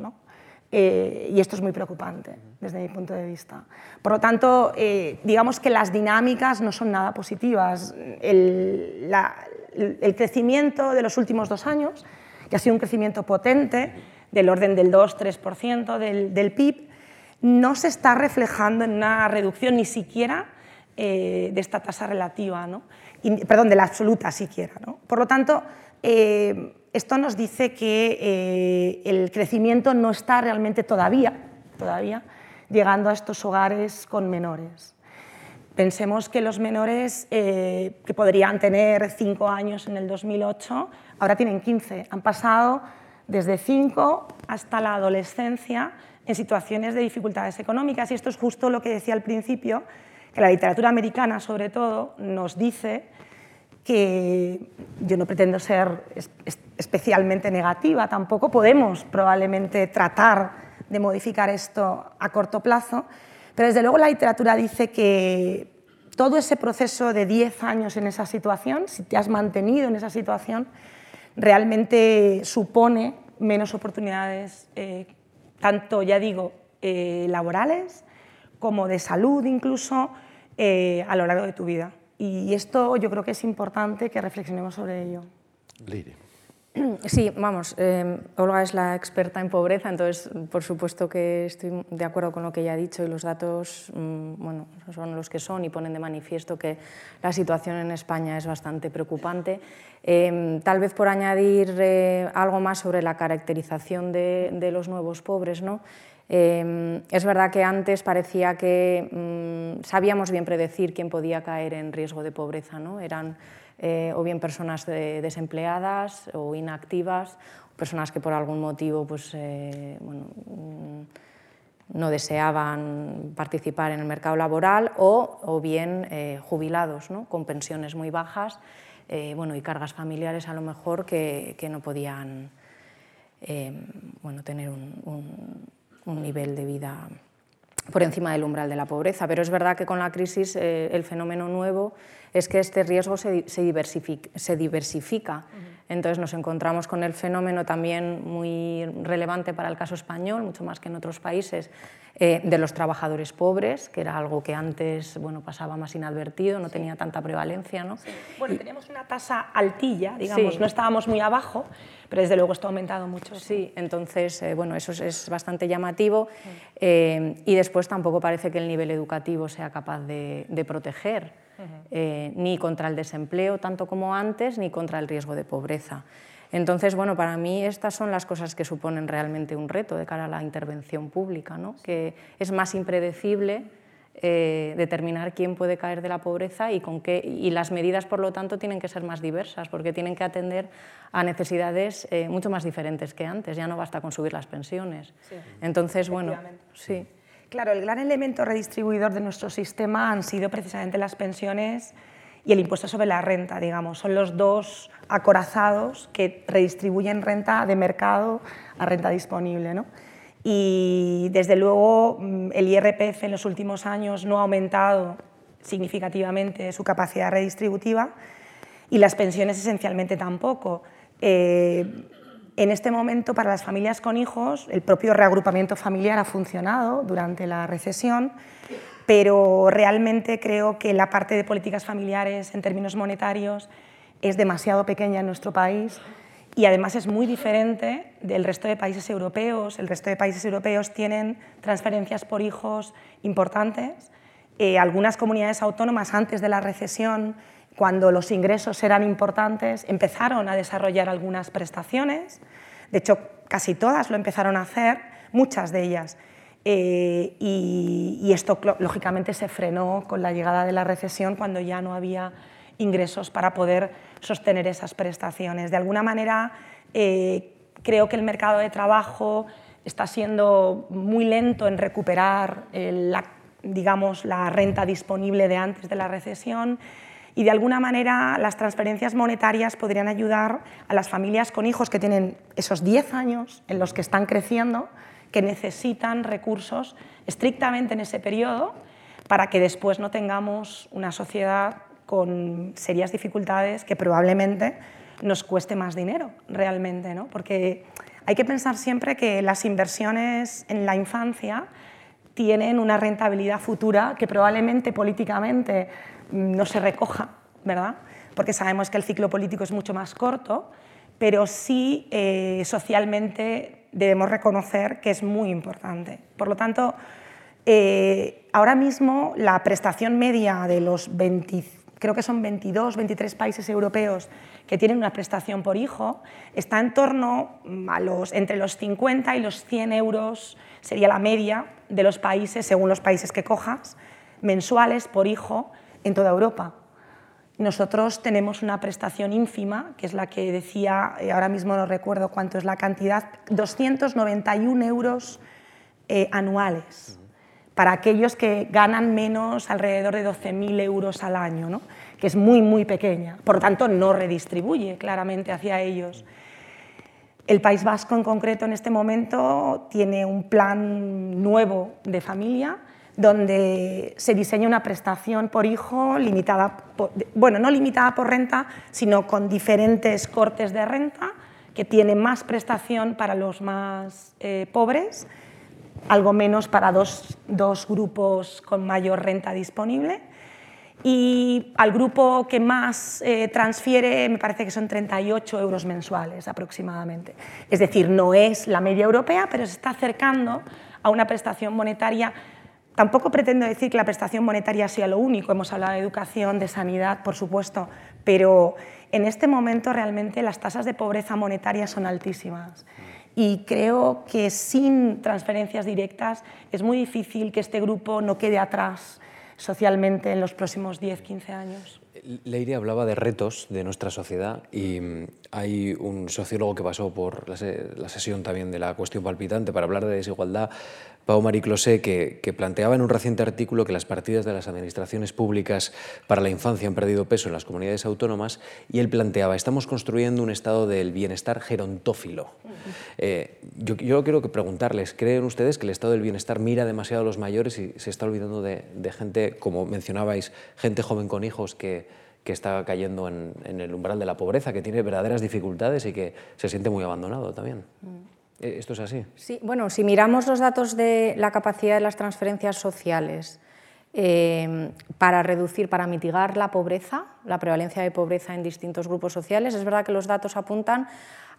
Eh, y esto es muy preocupante desde mi punto de vista. Por lo tanto, eh, digamos que las dinámicas no son nada positivas. El, el crecimiento de los últimos dos años, que ha sido un crecimiento potente, del orden del 2-3% del, del PIB, no se está reflejando en una reducción ni siquiera eh, de esta tasa relativa, ¿no? perdón, de la absoluta siquiera. ¿no? Por lo tanto, eh, esto nos dice que eh, el crecimiento no está realmente todavía, todavía llegando a estos hogares con menores. Pensemos que los menores que podrían tener 5 años en el 2008, ahora tienen 15. Han pasado desde 5 hasta la adolescencia en situaciones de dificultades económicas. Y esto es justo lo que decía al principio, que la literatura americana, sobre todo, nos dice que yo no pretendo ser especialmente negativa, tampoco podemos probablemente tratar de modificar esto a corto plazo, pero desde luego la literatura dice que todo ese proceso de 10 años en esa situación, si te has mantenido en esa situación, realmente supone menos oportunidades, eh, tanto, ya digo, eh, laborales como de salud incluso, eh, a lo largo de tu vida. Y esto yo creo que es importante que reflexionemos sobre ello. Sí, vamos, eh, Olga es la experta en pobreza, entonces por supuesto que estoy de acuerdo con lo que ella ha dicho y los datos mm, bueno, son los que son y ponen de manifiesto que la situación en España es bastante preocupante. Eh, tal vez por añadir eh, algo más sobre la caracterización de los nuevos pobres, ¿no? Es verdad que antes parecía que mm, sabíamos bien predecir quién podía caer en riesgo de pobreza, ¿no? Eran eh, o bien personas desempleadas o inactivas, personas que por algún motivo pues, eh, mm, no deseaban participar en el mercado laboral o, o bien eh, jubilados ¿no? con pensiones muy bajas bueno, y cargas familiares a lo mejor que, que no podían bueno, tener un nivel de vida por encima del umbral de la pobreza. Pero es verdad que con la crisis el fenómeno nuevo es que este riesgo se, diversifica. Entonces nos encontramos con el fenómeno también muy relevante para el caso español, mucho más que en otros países, eh, de los trabajadores pobres, que era algo que antes bueno, pasaba más inadvertido, no tenía tanta prevalencia. ¿no? Bueno, teníamos una tasa altilla, digamos, no estábamos muy abajo, pero desde luego esto ha aumentado mucho. Sí, entonces, eh, bueno, eso es, bastante llamativo eh, y después tampoco parece que el nivel educativo sea capaz de, de proteger eh, ni contra el desempleo tanto como antes, ni contra el riesgo de pobreza. Entonces, bueno, para mí estas son las cosas que suponen realmente un reto de cara a la intervención pública, ¿no? que es más impredecible eh, determinar quién puede caer de la pobreza y, con qué, y las medidas, por lo tanto, tienen que ser más diversas, porque tienen que atender a necesidades eh, mucho más diferentes que antes. Ya no basta con subir las pensiones. Entonces, bueno, sí. Claro, el gran elemento redistribuidor de nuestro sistema han sido precisamente las pensiones y el impuesto sobre la renta, digamos. Son los dos acorazados que redistribuyen renta de mercado a renta disponible. ¿no? Y desde luego mm, el IRPF en los últimos años no ha aumentado significativamente su capacidad redistributiva y las pensiones esencialmente tampoco. Eh, en este momento, para las familias con hijos, el propio reagrupamiento familiar ha funcionado durante la recesión, pero realmente creo que la parte de políticas familiares en términos monetarios es demasiado pequeña en nuestro país y además es muy diferente del resto de países europeos. El resto de países europeos tienen transferencias por hijos importantes. Eh, algunas comunidades autónomas antes de la recesión cuando los ingresos eran importantes, empezaron a desarrollar algunas prestaciones, de hecho casi todas lo empezaron a hacer, muchas de ellas, eh, y, esto lógicamente se frenó con la llegada de la recesión cuando ya no había ingresos para poder sostener esas prestaciones. De alguna manera, eh, creo que el mercado de trabajo está siendo muy lento en recuperar la, digamos, la renta disponible de antes de la recesión y de alguna manera las transferencias monetarias podrían ayudar a las familias con hijos que tienen esos 10 años en los que están creciendo, que necesitan recursos estrictamente en ese periodo para que después no tengamos una sociedad con serias dificultades que probablemente nos cueste más dinero realmente, ¿no? porque hay que pensar siempre que las inversiones en la infancia tienen una rentabilidad futura que probablemente políticamente no se recoja, ¿verdad? Porque sabemos que el ciclo político es mucho más corto, pero sí eh, socialmente debemos reconocer que es muy importante. Por lo tanto, eh, ahora mismo la prestación media de los creo que son 22, 23 países europeos que tienen una prestación por hijo, está en torno a los, entre los 50 y los 100 euros, sería la media de los países, según los países que cojas, mensuales por hijo en toda Europa. Nosotros tenemos una prestación ínfima, que es la que decía, eh, ahora mismo no recuerdo cuánto es la cantidad, 291 euros eh, anuales para aquellos que ganan menos alrededor de 12.000 euros al año, ¿no? que es muy, muy pequeña. Por lo tanto, no redistribuye claramente hacia ellos. El País Vasco en concreto en este momento tiene un plan nuevo de familia donde se diseña una prestación por hijo limitada, bueno, no limitada por renta, sino con diferentes cortes de renta, que tiene más prestación para los más eh, pobres algo menos para dos, grupos con mayor renta disponible. Y al grupo que más eh, transfiere me parece que son 38 euros mensuales aproximadamente. Es decir, no es la media europea, pero se está acercando a una prestación monetaria. Tampoco pretendo decir que la prestación monetaria sea lo único. Hemos hablado de educación, de sanidad, por supuesto, pero en este momento realmente las tasas de pobreza monetaria son altísimas y creo que sin transferencias directas es muy difícil que este grupo no quede atrás socialmente en los próximos 10-15 años. Leire hablaba de retos de nuestra sociedad y hay un sociólogo que pasó por la, sesión también de la cuestión palpitante para hablar de desigualdad, Pau Marie Closé, que, planteaba en un reciente artículo que las partidas de las administraciones públicas para la infancia han perdido peso en las comunidades autónomas y él planteaba, estamos construyendo un estado del bienestar gerontófilo. Eh, yo, quiero que preguntarles, ¿creen ustedes que el estado del bienestar mira demasiado a los mayores y se está olvidando de, gente, como mencionabais, gente joven con hijos que, que está cayendo en, el umbral de la pobreza, que tiene verdaderas dificultades y que se siente muy abandonado también? Mm. Eh, ¿Esto es así? Sí, bueno, si miramos los datos de la capacidad de las transferencias sociales eh, para reducir, para mitigar la pobreza, la prevalencia de pobreza en distintos grupos sociales, es verdad que los datos apuntan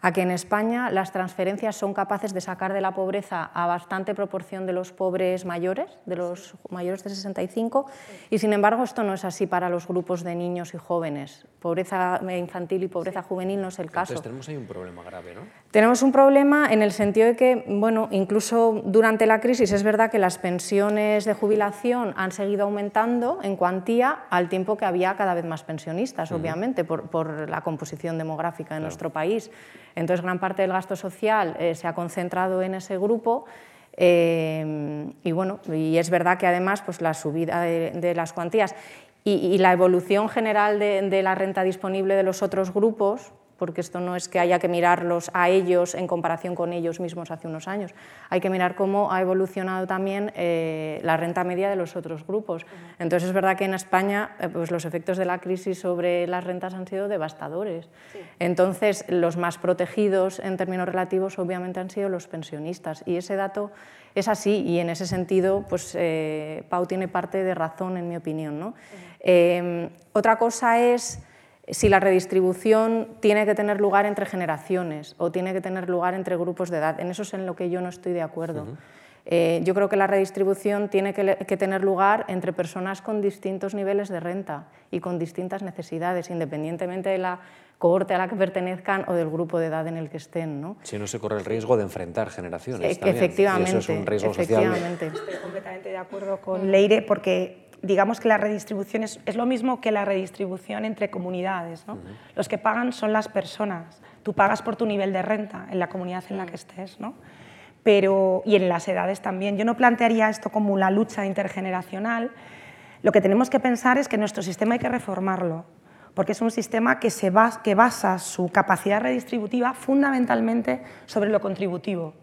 a que en España las transferencias son capaces de sacar de la pobreza a bastante proporción de los pobres mayores, de los mayores de 65, y sin embargo esto no es así para los grupos de niños y jóvenes. Pobreza infantil y pobreza juvenil no es el caso. Entonces tenemos ahí un problema grave, ¿no? Tenemos un problema en el sentido de que, bueno, incluso durante la crisis es verdad que las pensiones de jubilación han seguido aumentando en cuantía al tiempo que había cada vez más pensionistas, obviamente, por, la composición demográfica de nuestro país. Entonces, gran parte del gasto social eh, se ha concentrado en ese grupo. Eh, y bueno, y es verdad que además pues, la subida de, las cuantías y, la evolución general de, la renta disponible de los otros grupos, porque esto no es que haya que mirarlos a ellos en comparación con ellos mismos hace unos años. Hay que mirar cómo ha evolucionado también eh, la renta media de los otros grupos. Entonces es verdad que en España eh, pues los efectos de la crisis sobre las rentas han sido devastadores. Entonces los más protegidos en términos relativos obviamente han sido los pensionistas y ese dato es así y en ese sentido pues eh, Pau tiene parte de razón en mi opinión. ¿no? otra cosa es si la redistribución tiene que tener lugar entre generaciones o tiene que tener lugar entre grupos de edad. En eso es en lo que yo no estoy de acuerdo. Eh, yo creo que la redistribución tiene que, tener lugar entre personas con distintos niveles de renta y con distintas necesidades, independientemente de la cohorte a la que pertenezcan o del grupo de edad en el que estén. ¿no? Si no se corre el riesgo de enfrentar generaciones. E efectivamente. eso es un riesgo social. Estoy completamente de acuerdo con Leire porque digamos que la redistribución es, lo mismo que la redistribución entre comunidades. Los que pagan son las personas. Tú pagas por tu nivel de renta en la comunidad en la que estés. ¿no? Pero, y en las edades también. Yo no plantearía esto como una lucha intergeneracional. Lo que tenemos que pensar es que nuestro sistema hay que reformarlo, porque es un sistema que, se que basa su capacidad redistributiva fundamentalmente sobre lo contributivo,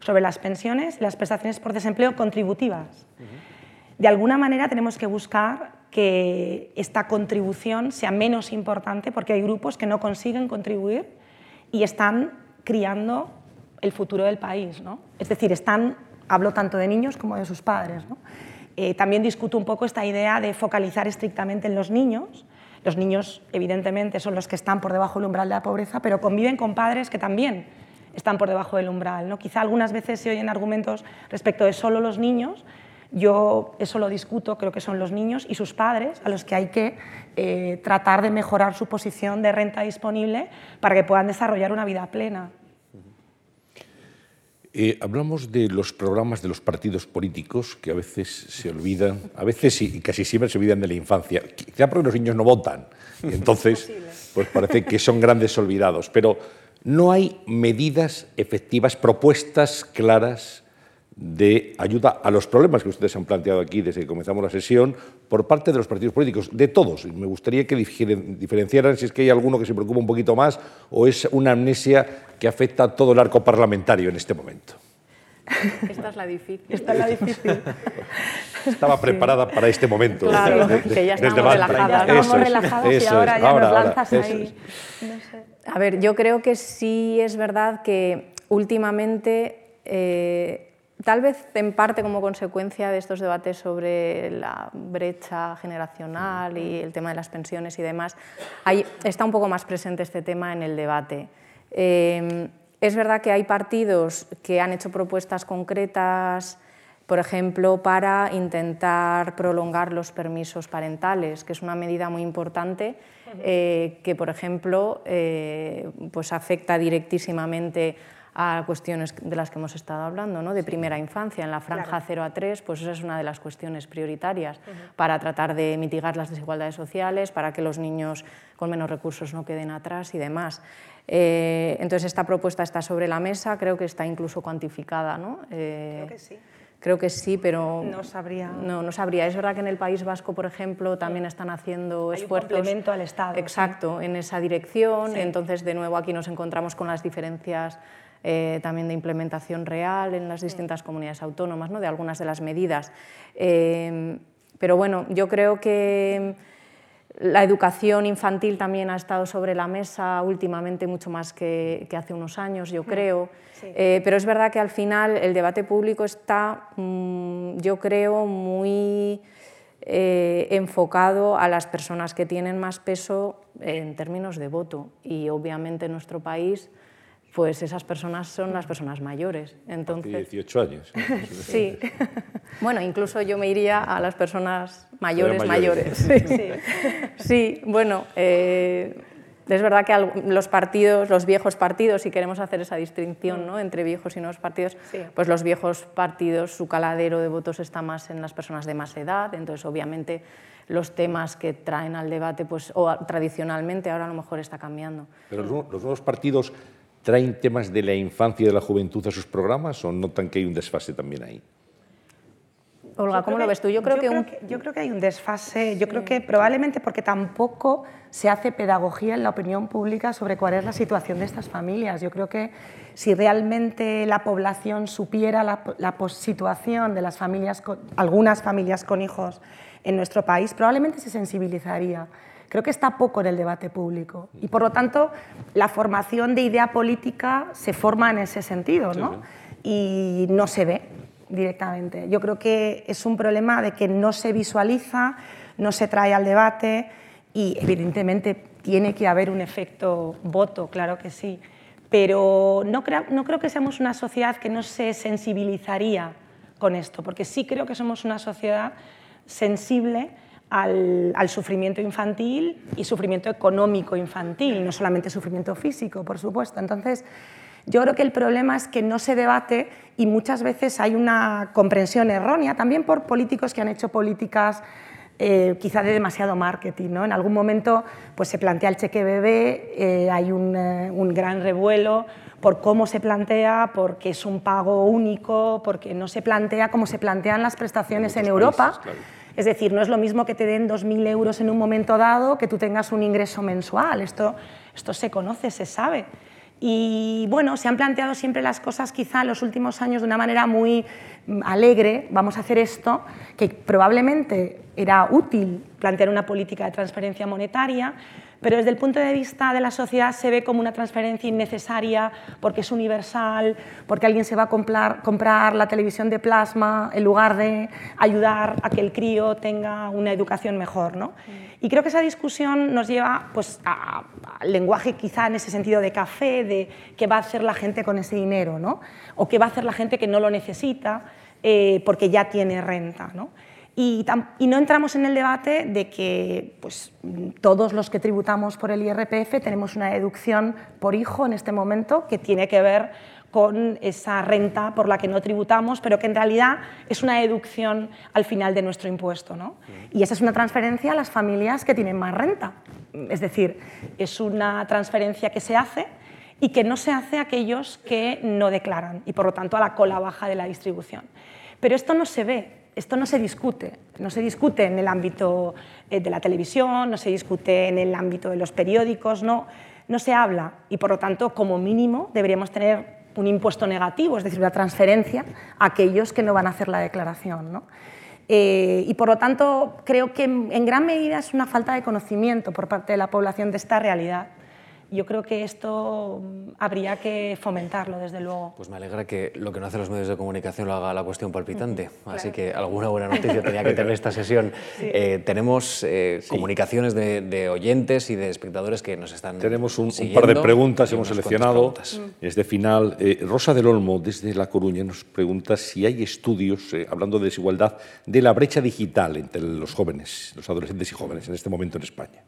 sobre las pensiones y las prestaciones por desempleo contributivas de alguna manera tenemos que buscar que esta contribución sea menos importante porque hay grupos que no consiguen contribuir y están criando el futuro del país. ¿no? Es decir, están, hablo tanto de niños como de sus padres. Eh, también discuto un poco esta idea de focalizar estrictamente en los niños. Los niños, evidentemente, son los que están por debajo del umbral de la pobreza, pero conviven con padres que también están por debajo del umbral. ¿no? Quizá algunas veces se oyen argumentos respecto de solo los niños, Yo eso lo discuto, creo que son los niños y sus padres a los que hay que eh, tratar de mejorar su posición de renta disponible para que puedan desarrollar una vida plena. Eh, hablamos de los programas de los partidos políticos que a veces se olvidan, a veces y casi siempre se olvidan de la infancia, quizá porque los niños no votan, y entonces pues parece que son grandes olvidados, pero no hay medidas efectivas, propuestas claras de ayuda a los problemas que ustedes han planteado aquí desde que comenzamos la sesión por parte de los partidos políticos, de todos. Me gustaría que diferenciaran si es que hay alguno que se preocupa un poquito más o es una amnesia que afecta a todo el arco parlamentario en este momento. Esta es la difícil. Esta es la difícil. Estaba preparada para este momento. Claro, que ya estamos relajadas. Ya estábamos relajados y ahora ya nos lanzas ahí. A ver, yo creo que sí es verdad que últimamente eh, tal vez en parte como consecuencia de estos debates sobre la brecha generacional y el tema de las pensiones y demás, está un poco más presente este tema en el debate. Em, es verdad que hay partidos que han hecho propuestas concretas, por ejemplo, para intentar prolongar los permisos parentales, que es una medida muy importante eh, que, por ejemplo, eh, pues afecta directísimamente a cuestiones de las que hemos estado hablando, ¿no? de primera infancia. En la franja 0 a 3, pues esa es una de las cuestiones prioritarias para tratar de mitigar las desigualdades sociales, para que los niños con menos recursos no queden atrás y demás. Eh, entonces, esta propuesta está sobre la mesa, creo que está incluso cuantificada. ¿no? Eh, creo que sí. Creo que sí, pero no sabría. No, no sabría. Es verdad que en el País Vasco, por ejemplo, también están haciendo Hay esfuerzos. Un complemento al Estado. Exacto, en esa dirección. Entonces, de nuevo, aquí nos encontramos con las diferencias eh, también de implementación real en las distintas comunidades autónomas, ¿no? de algunas de las medidas. Eh, pero bueno, yo creo que la educación infantil también ha estado sobre la mesa últimamente mucho más que, hace unos años, yo creo. Eh, pero es verdad que al final el debate público está, mm, yo creo, muy enfocado a las personas que tienen más peso en términos de voto. Y obviamente en nuestro país pues esas personas son las personas mayores. Entonces, 18 años. sí. bueno, incluso yo me iría a las personas mayores mayores. Sí. bueno, eh, es verdad que los partidos, los viejos partidos, si queremos hacer esa distinción ¿no? entre viejos y nuevos partidos, pues los viejos partidos, su caladero de votos está más en las personas de más edad, entonces obviamente los temas que traen al debate, pues, o tradicionalmente ahora a lo mejor está cambiando. Pero los nuevos partidos ¿Traen temas de la infancia y de la juventud a sus programas o notan que hay un desfase también ahí? Olga, ¿cómo lo ves tú? Yo creo, que, yo creo que hay un desfase. Yo creo que probablemente porque tampoco se hace pedagogía en la opinión pública sobre cuál es la situación de estas familias. Yo creo que si realmente la población supiera la, la situación de las familias, algunas familias con hijos en nuestro país, probablemente se sensibilizaría creo que está poco en el debate público. Y por lo tanto, la formación de idea política se forma en ese sentido, ¿no? Y no se ve directamente. Yo creo que es un problema de que no se visualiza, no se trae al debate y evidentemente tiene que haber un efecto voto, claro que sí. Pero no creo, no creo que seamos una sociedad que no se sensibilizaría con esto, porque sí creo que somos una sociedad sensible al, sufrimiento infantil y sufrimiento económico infantil, no solamente sufrimiento físico, por supuesto. Entonces, yo creo que el problema es que no se debate y muchas veces hay una comprensión errónea, también por políticos que han hecho políticas eh, quizá de demasiado marketing. ¿no? En algún momento pues, se plantea el cheque bebé, eh, hay un, eh, un, gran revuelo por cómo se plantea, porque es un pago único, porque no se plantea como se plantean las prestaciones en, Europa. Es decir, no es lo mismo que te den 2.000 euros en un momento dado que tú tengas un ingreso mensual. Esto, esto se conoce, se sabe. Y bueno, se han planteado siempre las cosas quizá en los últimos años de una manera muy mm, alegre, vamos a hacer esto, que probablemente era útil plantear una política de transferencia monetaria, pero desde el punto de vista de la sociedad se ve como una transferencia innecesaria porque es universal, porque alguien se va a comprar, comprar la televisión de plasma en lugar de ayudar a que el crío tenga una educación mejor. ¿no? Y creo que esa discusión nos lleva pues, al lenguaje quizá en ese sentido de café, de qué va a hacer la gente con ese dinero, ¿no? o qué va a hacer la gente que no lo necesita eh, porque ya tiene renta. ¿no? Y, no entramos en el debate de que pues, todos los que tributamos por el IRPF tenemos una deducción por hijo en este momento que tiene que ver con esa renta por la que no tributamos, pero que en realidad es una deducción al final de nuestro impuesto. ¿no? Y esa es una transferencia a las familias que tienen más renta. Es decir, es una transferencia que se hace y que no se hace a aquellos que no declaran y por lo tanto a la cola baja de la distribución. Pero esto no se ve, esto no se discute, no se discute en el ámbito eh, de la televisión, no se discute en el ámbito de los periódicos, no, no se habla y por lo tanto como mínimo deberíamos tener un impuesto negativo, es decir, una transferencia a aquellos que no van a hacer la declaración. ¿no? Eh, y por lo tanto creo que en gran medida es una falta de conocimiento por parte de la población de esta realidad yo creo que esto mm, habría que fomentarlo, desde luego. Pues me alegra que lo que no hacen los medios de comunicación lo haga la cuestión palpitante. Así que alguna buena noticia tenía que tener esta sesión. Eh, tenemos eh, comunicaciones de, oyentes y de espectadores que nos están Tenemos un, par de preguntas, hemos seleccionado. Es de final. Eh, Rosa del Olmo, desde La Coruña, nos pregunta si hay estudios, hablando de desigualdad, de la brecha digital entre los jóvenes, los adolescentes y jóvenes en este momento en España.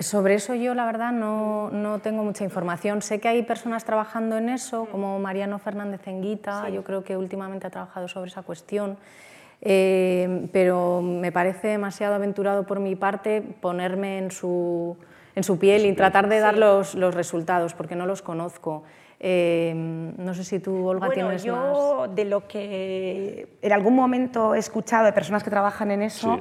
Sobre eso yo la verdad no, no, tengo mucha información. Sé que hay personas trabajando en eso, como Mariano Fernández Enguita, yo creo que últimamente ha trabajado sobre esa cuestión, eh, pero me parece demasiado aventurado por mi parte ponerme en su, en su piel y tratar de dar los, los, resultados, porque no los conozco. Eh, no sé si tú, Olga, bueno, tienes yo, de lo que en algún momento he escuchado de personas que trabajan en eso,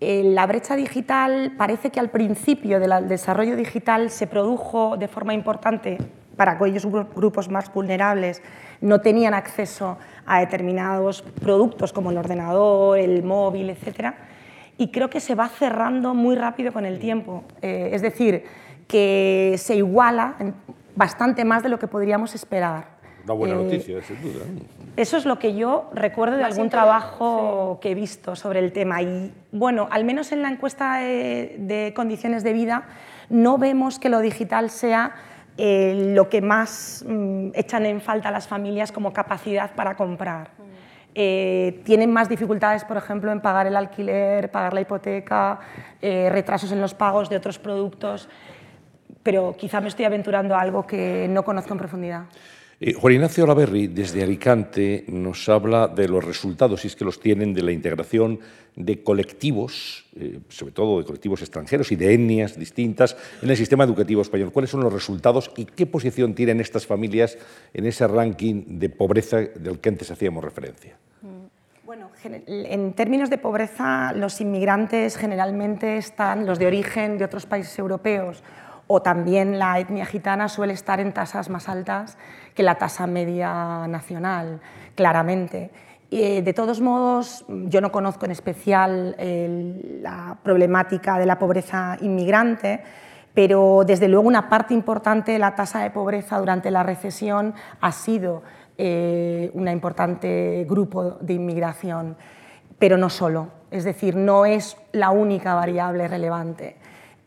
la brecha digital parece que al principio del desarrollo digital se produjo de forma importante para aquellos grupos más vulnerables, no tenían acceso a determinados productos como el ordenador, el móvil, etc. Y creo que se va cerrando muy rápido con el tiempo. Eh, es decir, que se iguala bastante más de lo que podríamos esperar. Una buena eh, noticia, sin duda. Eso es lo que yo recuerdo de algún trabajo que he visto sobre el tema. Y bueno, al menos en la encuesta de, condiciones de vida, no vemos que lo digital sea eh, lo que más mm, echan en falta las familias como capacidad para comprar. Mm. Eh, tienen más dificultades, por ejemplo, en pagar el alquiler, pagar la hipoteca, retrasos en los pagos de otros productos, pero quizá me estoy aventurando a algo que no conozco en profundidad. Eh, Juan Ignacio Olaverri, desde Alicante, nos habla de los resultados, si es que los tienen, de la integración de colectivos, eh, sobre todo de colectivos extranjeros y de etnias distintas, en el sistema educativo español. ¿Cuáles son los resultados y qué posición tienen estas familias en ese ranking de pobreza del que antes hacíamos referencia? Bueno, en términos de pobreza, los inmigrantes generalmente están, los de origen de otros países europeos o también la etnia gitana suele estar en tasas más altas que la tasa media nacional, claramente. Eh, de todos modos, yo no conozco en especial la problemática de la pobreza inmigrante, pero desde luego una parte importante de la tasa de pobreza durante la recesión ha sido eh, un importante grupo de inmigración, pero no solo, es decir, no es la única variable relevante.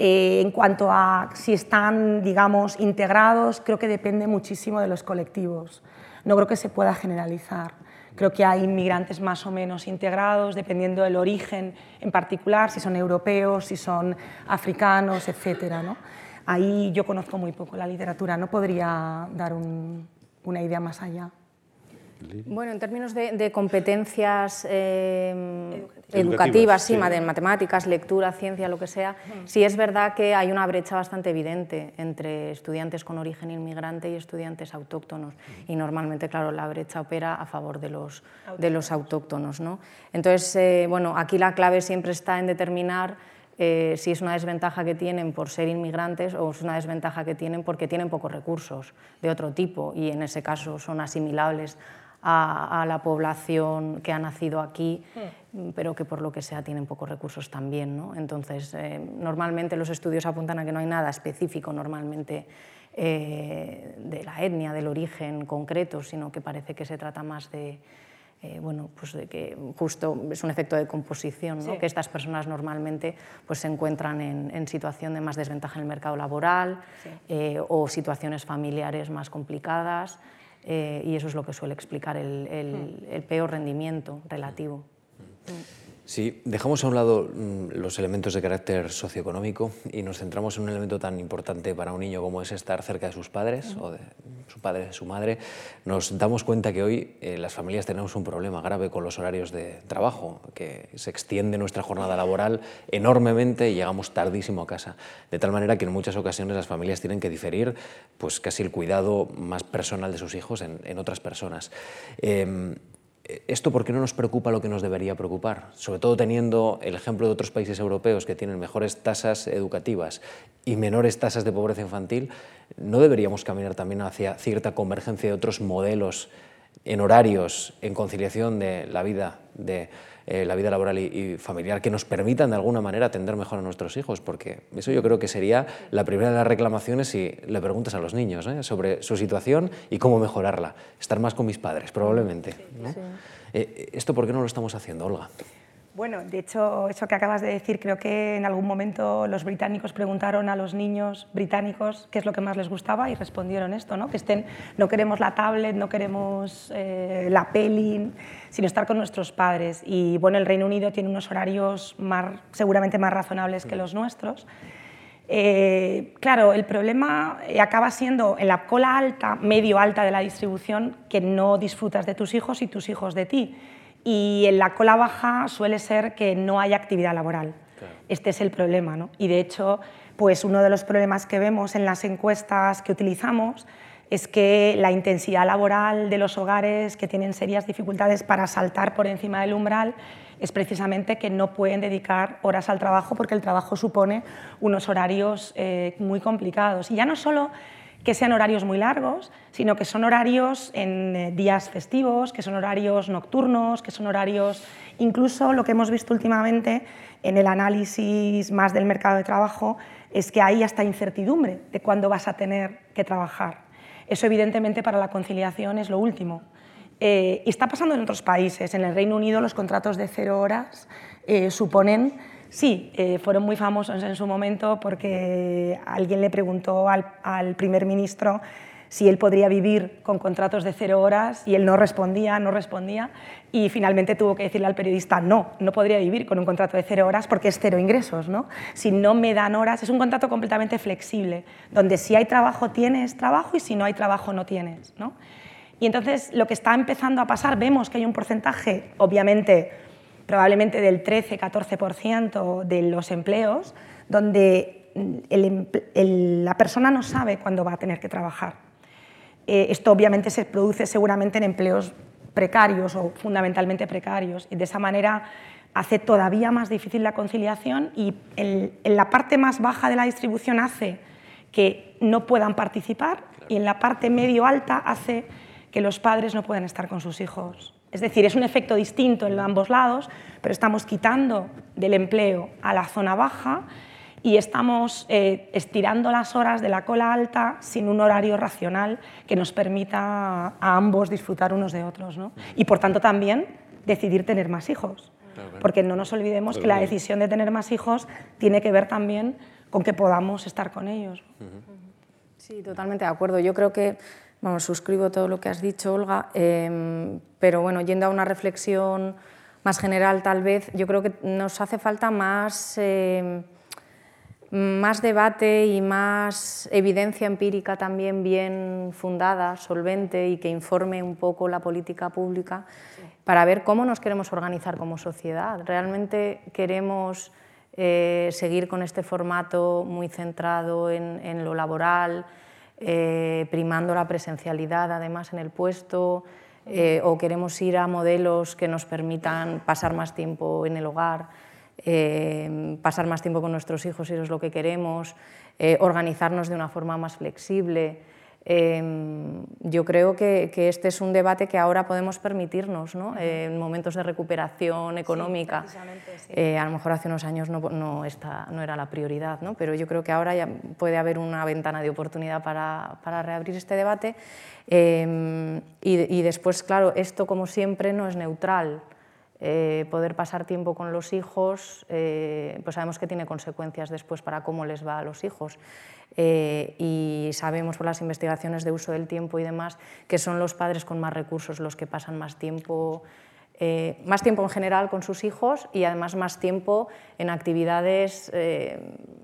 Eh, en cuanto a si están, digamos, integrados, creo que depende muchísimo de los colectivos. No creo que se pueda generalizar. Creo que hay inmigrantes más o menos integrados, dependiendo del origen en particular, si son europeos, si son africanos, etc. Ahí yo conozco muy poco la literatura, no podría dar una idea más allá. Bueno, en términos de, competencias eh, educativas, sí, de matemáticas, lectura, ciencia, lo que sea, sí es verdad que hay una brecha bastante evidente entre estudiantes con origen inmigrante y estudiantes autóctonos. Y normalmente, claro, la brecha opera a favor de los, de los autóctonos. ¿no? Entonces, eh, bueno, aquí la clave siempre está en determinar eh, si es una desventaja que tienen por ser inmigrantes o es una desventaja que tienen porque tienen pocos recursos de otro tipo y en ese caso son asimilables a, la población que ha nacido aquí, hmm. pero que por lo que sea tienen pocos recursos también. ¿no? Entonces, eh, normalmente los estudios apuntan a que no hay nada específico normalmente eh, de la etnia, del origen concreto, sino que parece que se trata más de, eh, bueno, pues de que justo es un efecto de composición, ¿no? que estas personas normalmente pues, se encuentran en, en, situación de más desventaja en el mercado laboral o situaciones familiares más complicadas. Y eso es lo que suele explicar el, el peor rendimiento relativo. Sí, dejamos a un lado mm, los elementos de carácter socioeconómico y nos centramos en un elemento tan importante para un niño como es estar cerca de sus padres o de su padre, de su madre. Nos damos cuenta que hoy eh, las familias tenemos un problema grave con los horarios de trabajo, que se extiende nuestra jornada laboral enormemente y llegamos tardísimo a casa. De tal manera que en muchas ocasiones las familias tienen que diferir pues, casi el cuidado más personal de sus hijos en, otras personas. Em, ¿Esto por qué no nos preocupa lo que nos debería preocupar? Sobre todo teniendo el ejemplo de otros países europeos que tienen mejores tasas educativas y menores tasas de pobreza infantil, ¿no deberíamos caminar también hacia cierta convergencia de otros modelos en horarios, en conciliación de la vida de eh, la vida laboral y, familiar que nos permitan de alguna manera atender mejor a nuestros hijos, porque eso yo creo que sería la primera de las reclamaciones si le preguntas a los niños ¿eh? sobre su situación y cómo mejorarla. Estar más con mis padres, probablemente. Eh, ¿Esto por qué no lo estamos haciendo, Olga? Bueno, de hecho, eso que acabas de decir, creo que en algún momento los británicos preguntaron a los niños británicos qué es lo que más les gustaba y respondieron esto, ¿no? que estén, no queremos la tablet, no queremos eh, la peli, sino estar con nuestros padres. Y bueno, el Reino Unido tiene unos horarios más, seguramente más razonables que los nuestros. Eh, claro, el problema acaba siendo en la cola alta, medio alta de la distribución, que no disfrutas de tus hijos y tus hijos de ti y en la cola baja suele ser que no hay actividad laboral. Este es el problema. ¿no? Y de hecho, pues uno de los problemas que vemos en las encuestas que utilizamos es que la intensidad laboral de los hogares que tienen serias dificultades para saltar por encima del umbral es precisamente que no pueden dedicar horas al trabajo porque el trabajo supone unos horarios eh, muy complicados. Y ya no solo que sean horarios muy largos, sino que son horarios en eh, días festivos, que son horarios nocturnos, que son horarios, incluso lo que hemos visto últimamente en el análisis más del mercado de trabajo, es que hay hasta incertidumbre de cuándo vas a tener que trabajar. Eso evidentemente para la conciliación es lo último. Eh, y está pasando en otros países. En el Reino Unido los contratos de cero horas eh, suponen Sí, eh, fueron muy famosos en su momento porque alguien le preguntó al, primer ministro si él podría vivir con contratos de cero horas y él no respondía, no respondía y finalmente tuvo que decirle al periodista no, no podría vivir con un contrato de cero horas porque es cero ingresos, ¿no? Si no me dan horas, es un contrato completamente flexible, donde si hay trabajo tienes trabajo y si no hay trabajo no tienes, ¿no? Y entonces lo que está empezando a pasar, vemos que hay un porcentaje, obviamente probablemente del 13-14% de los empleos, donde la persona no sabe cuándo va a tener que trabajar. Eh, esto obviamente se produce seguramente en empleos precarios o fundamentalmente precarios y de esa manera hace todavía más difícil la conciliación y en, la parte más baja de la distribución hace que no puedan participar y en la parte medio alta hace que los padres no puedan estar con sus hijos es decir, es un efecto distinto en ambos lados, pero estamos quitando del empleo a la zona baja y estamos eh, estirando las horas de la cola alta sin un horario racional que nos permita a ambos disfrutar unos de otros. Y por tanto también decidir tener más hijos. Porque no nos olvidemos que la decisión de tener más hijos tiene que ver también con que podamos estar con ellos. Sí, totalmente de acuerdo. Yo creo que Vamos, suscribo todo lo que has dicho, Olga, em, pero bueno, yendo a una reflexión más general tal vez, yo creo que nos hace falta más, em, más debate y más evidencia empírica también bien fundada, solvente y que informe un poco la política pública para ver cómo nos queremos organizar como sociedad. ¿Realmente queremos eh, seguir con este formato muy centrado en, en lo laboral? Eh, primando la presencialidad además en el puesto, eh, o queremos ir a modelos que nos permitan pasar más tiempo en el hogar, eh, pasar más tiempo con nuestros hijos si eso es lo que queremos, organizarnos de una forma más flexible. Em, yo creo que, este es un debate que ahora podemos permitirnos ¿no? en momentos de recuperación económica. Eh, a lo mejor hace unos años no, no, no, era la prioridad, ¿no? pero yo creo que ahora ya puede haber una ventana de oportunidad para, para reabrir este debate. Em, y, y, después, claro, esto como siempre no es neutral. Eh, poder pasar tiempo con los hijos, eh, pues sabemos que tiene consecuencias después para cómo les va a los hijos. Eh, y sabemos por las investigaciones de uso del tiempo y demás que son los padres con más recursos los que pasan más tiempo, más tiempo en general con sus hijos y además más tiempo en actividades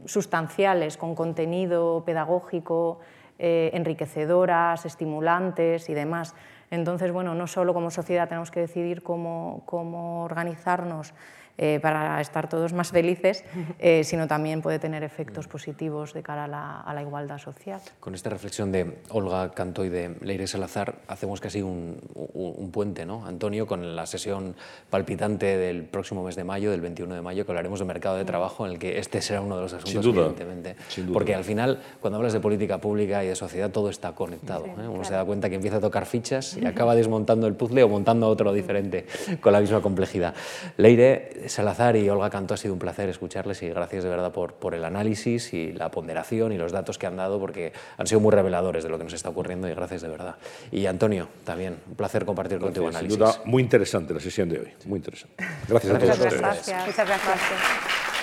sustanciales, con contenido pedagógico, enriquecedoras, estimulantes y demás. Entonces, bueno, no solo como sociedad tenemos que decidir cómo, cómo organizarnos eh, para estar todos más felices, eh, sino también puede tener efectos positivos de cara a la, igualdad social. Con esta reflexión de Olga Canto y de Leire Salazar, hacemos casi un, un, puente, ¿no? Antonio, con la sesión palpitante del próximo mes de mayo, del 21 de mayo, que hablaremos de mercado de trabajo, en el que este será uno de los asuntos, Sin duda. evidentemente. Porque al final, cuando hablas de política pública y de sociedad, todo está conectado. ¿eh? Uno se da cuenta que empieza a tocar fichas y acaba desmontando el puzzle o montando otro diferente, con la misma complejidad. Leire, Salazar y Olga Canto, ha sido un placer escucharles y gracias de verdad por, por el análisis y la ponderación y los datos que han dado porque han sido muy reveladores de lo que nos está ocurriendo y gracias de verdad. Y Antonio, también, un placer compartir contigo análisis. Sin duda, muy interesante la sesión de hoy, muy interesante. Gracias a todos Muchas gracias. Muchas gracias.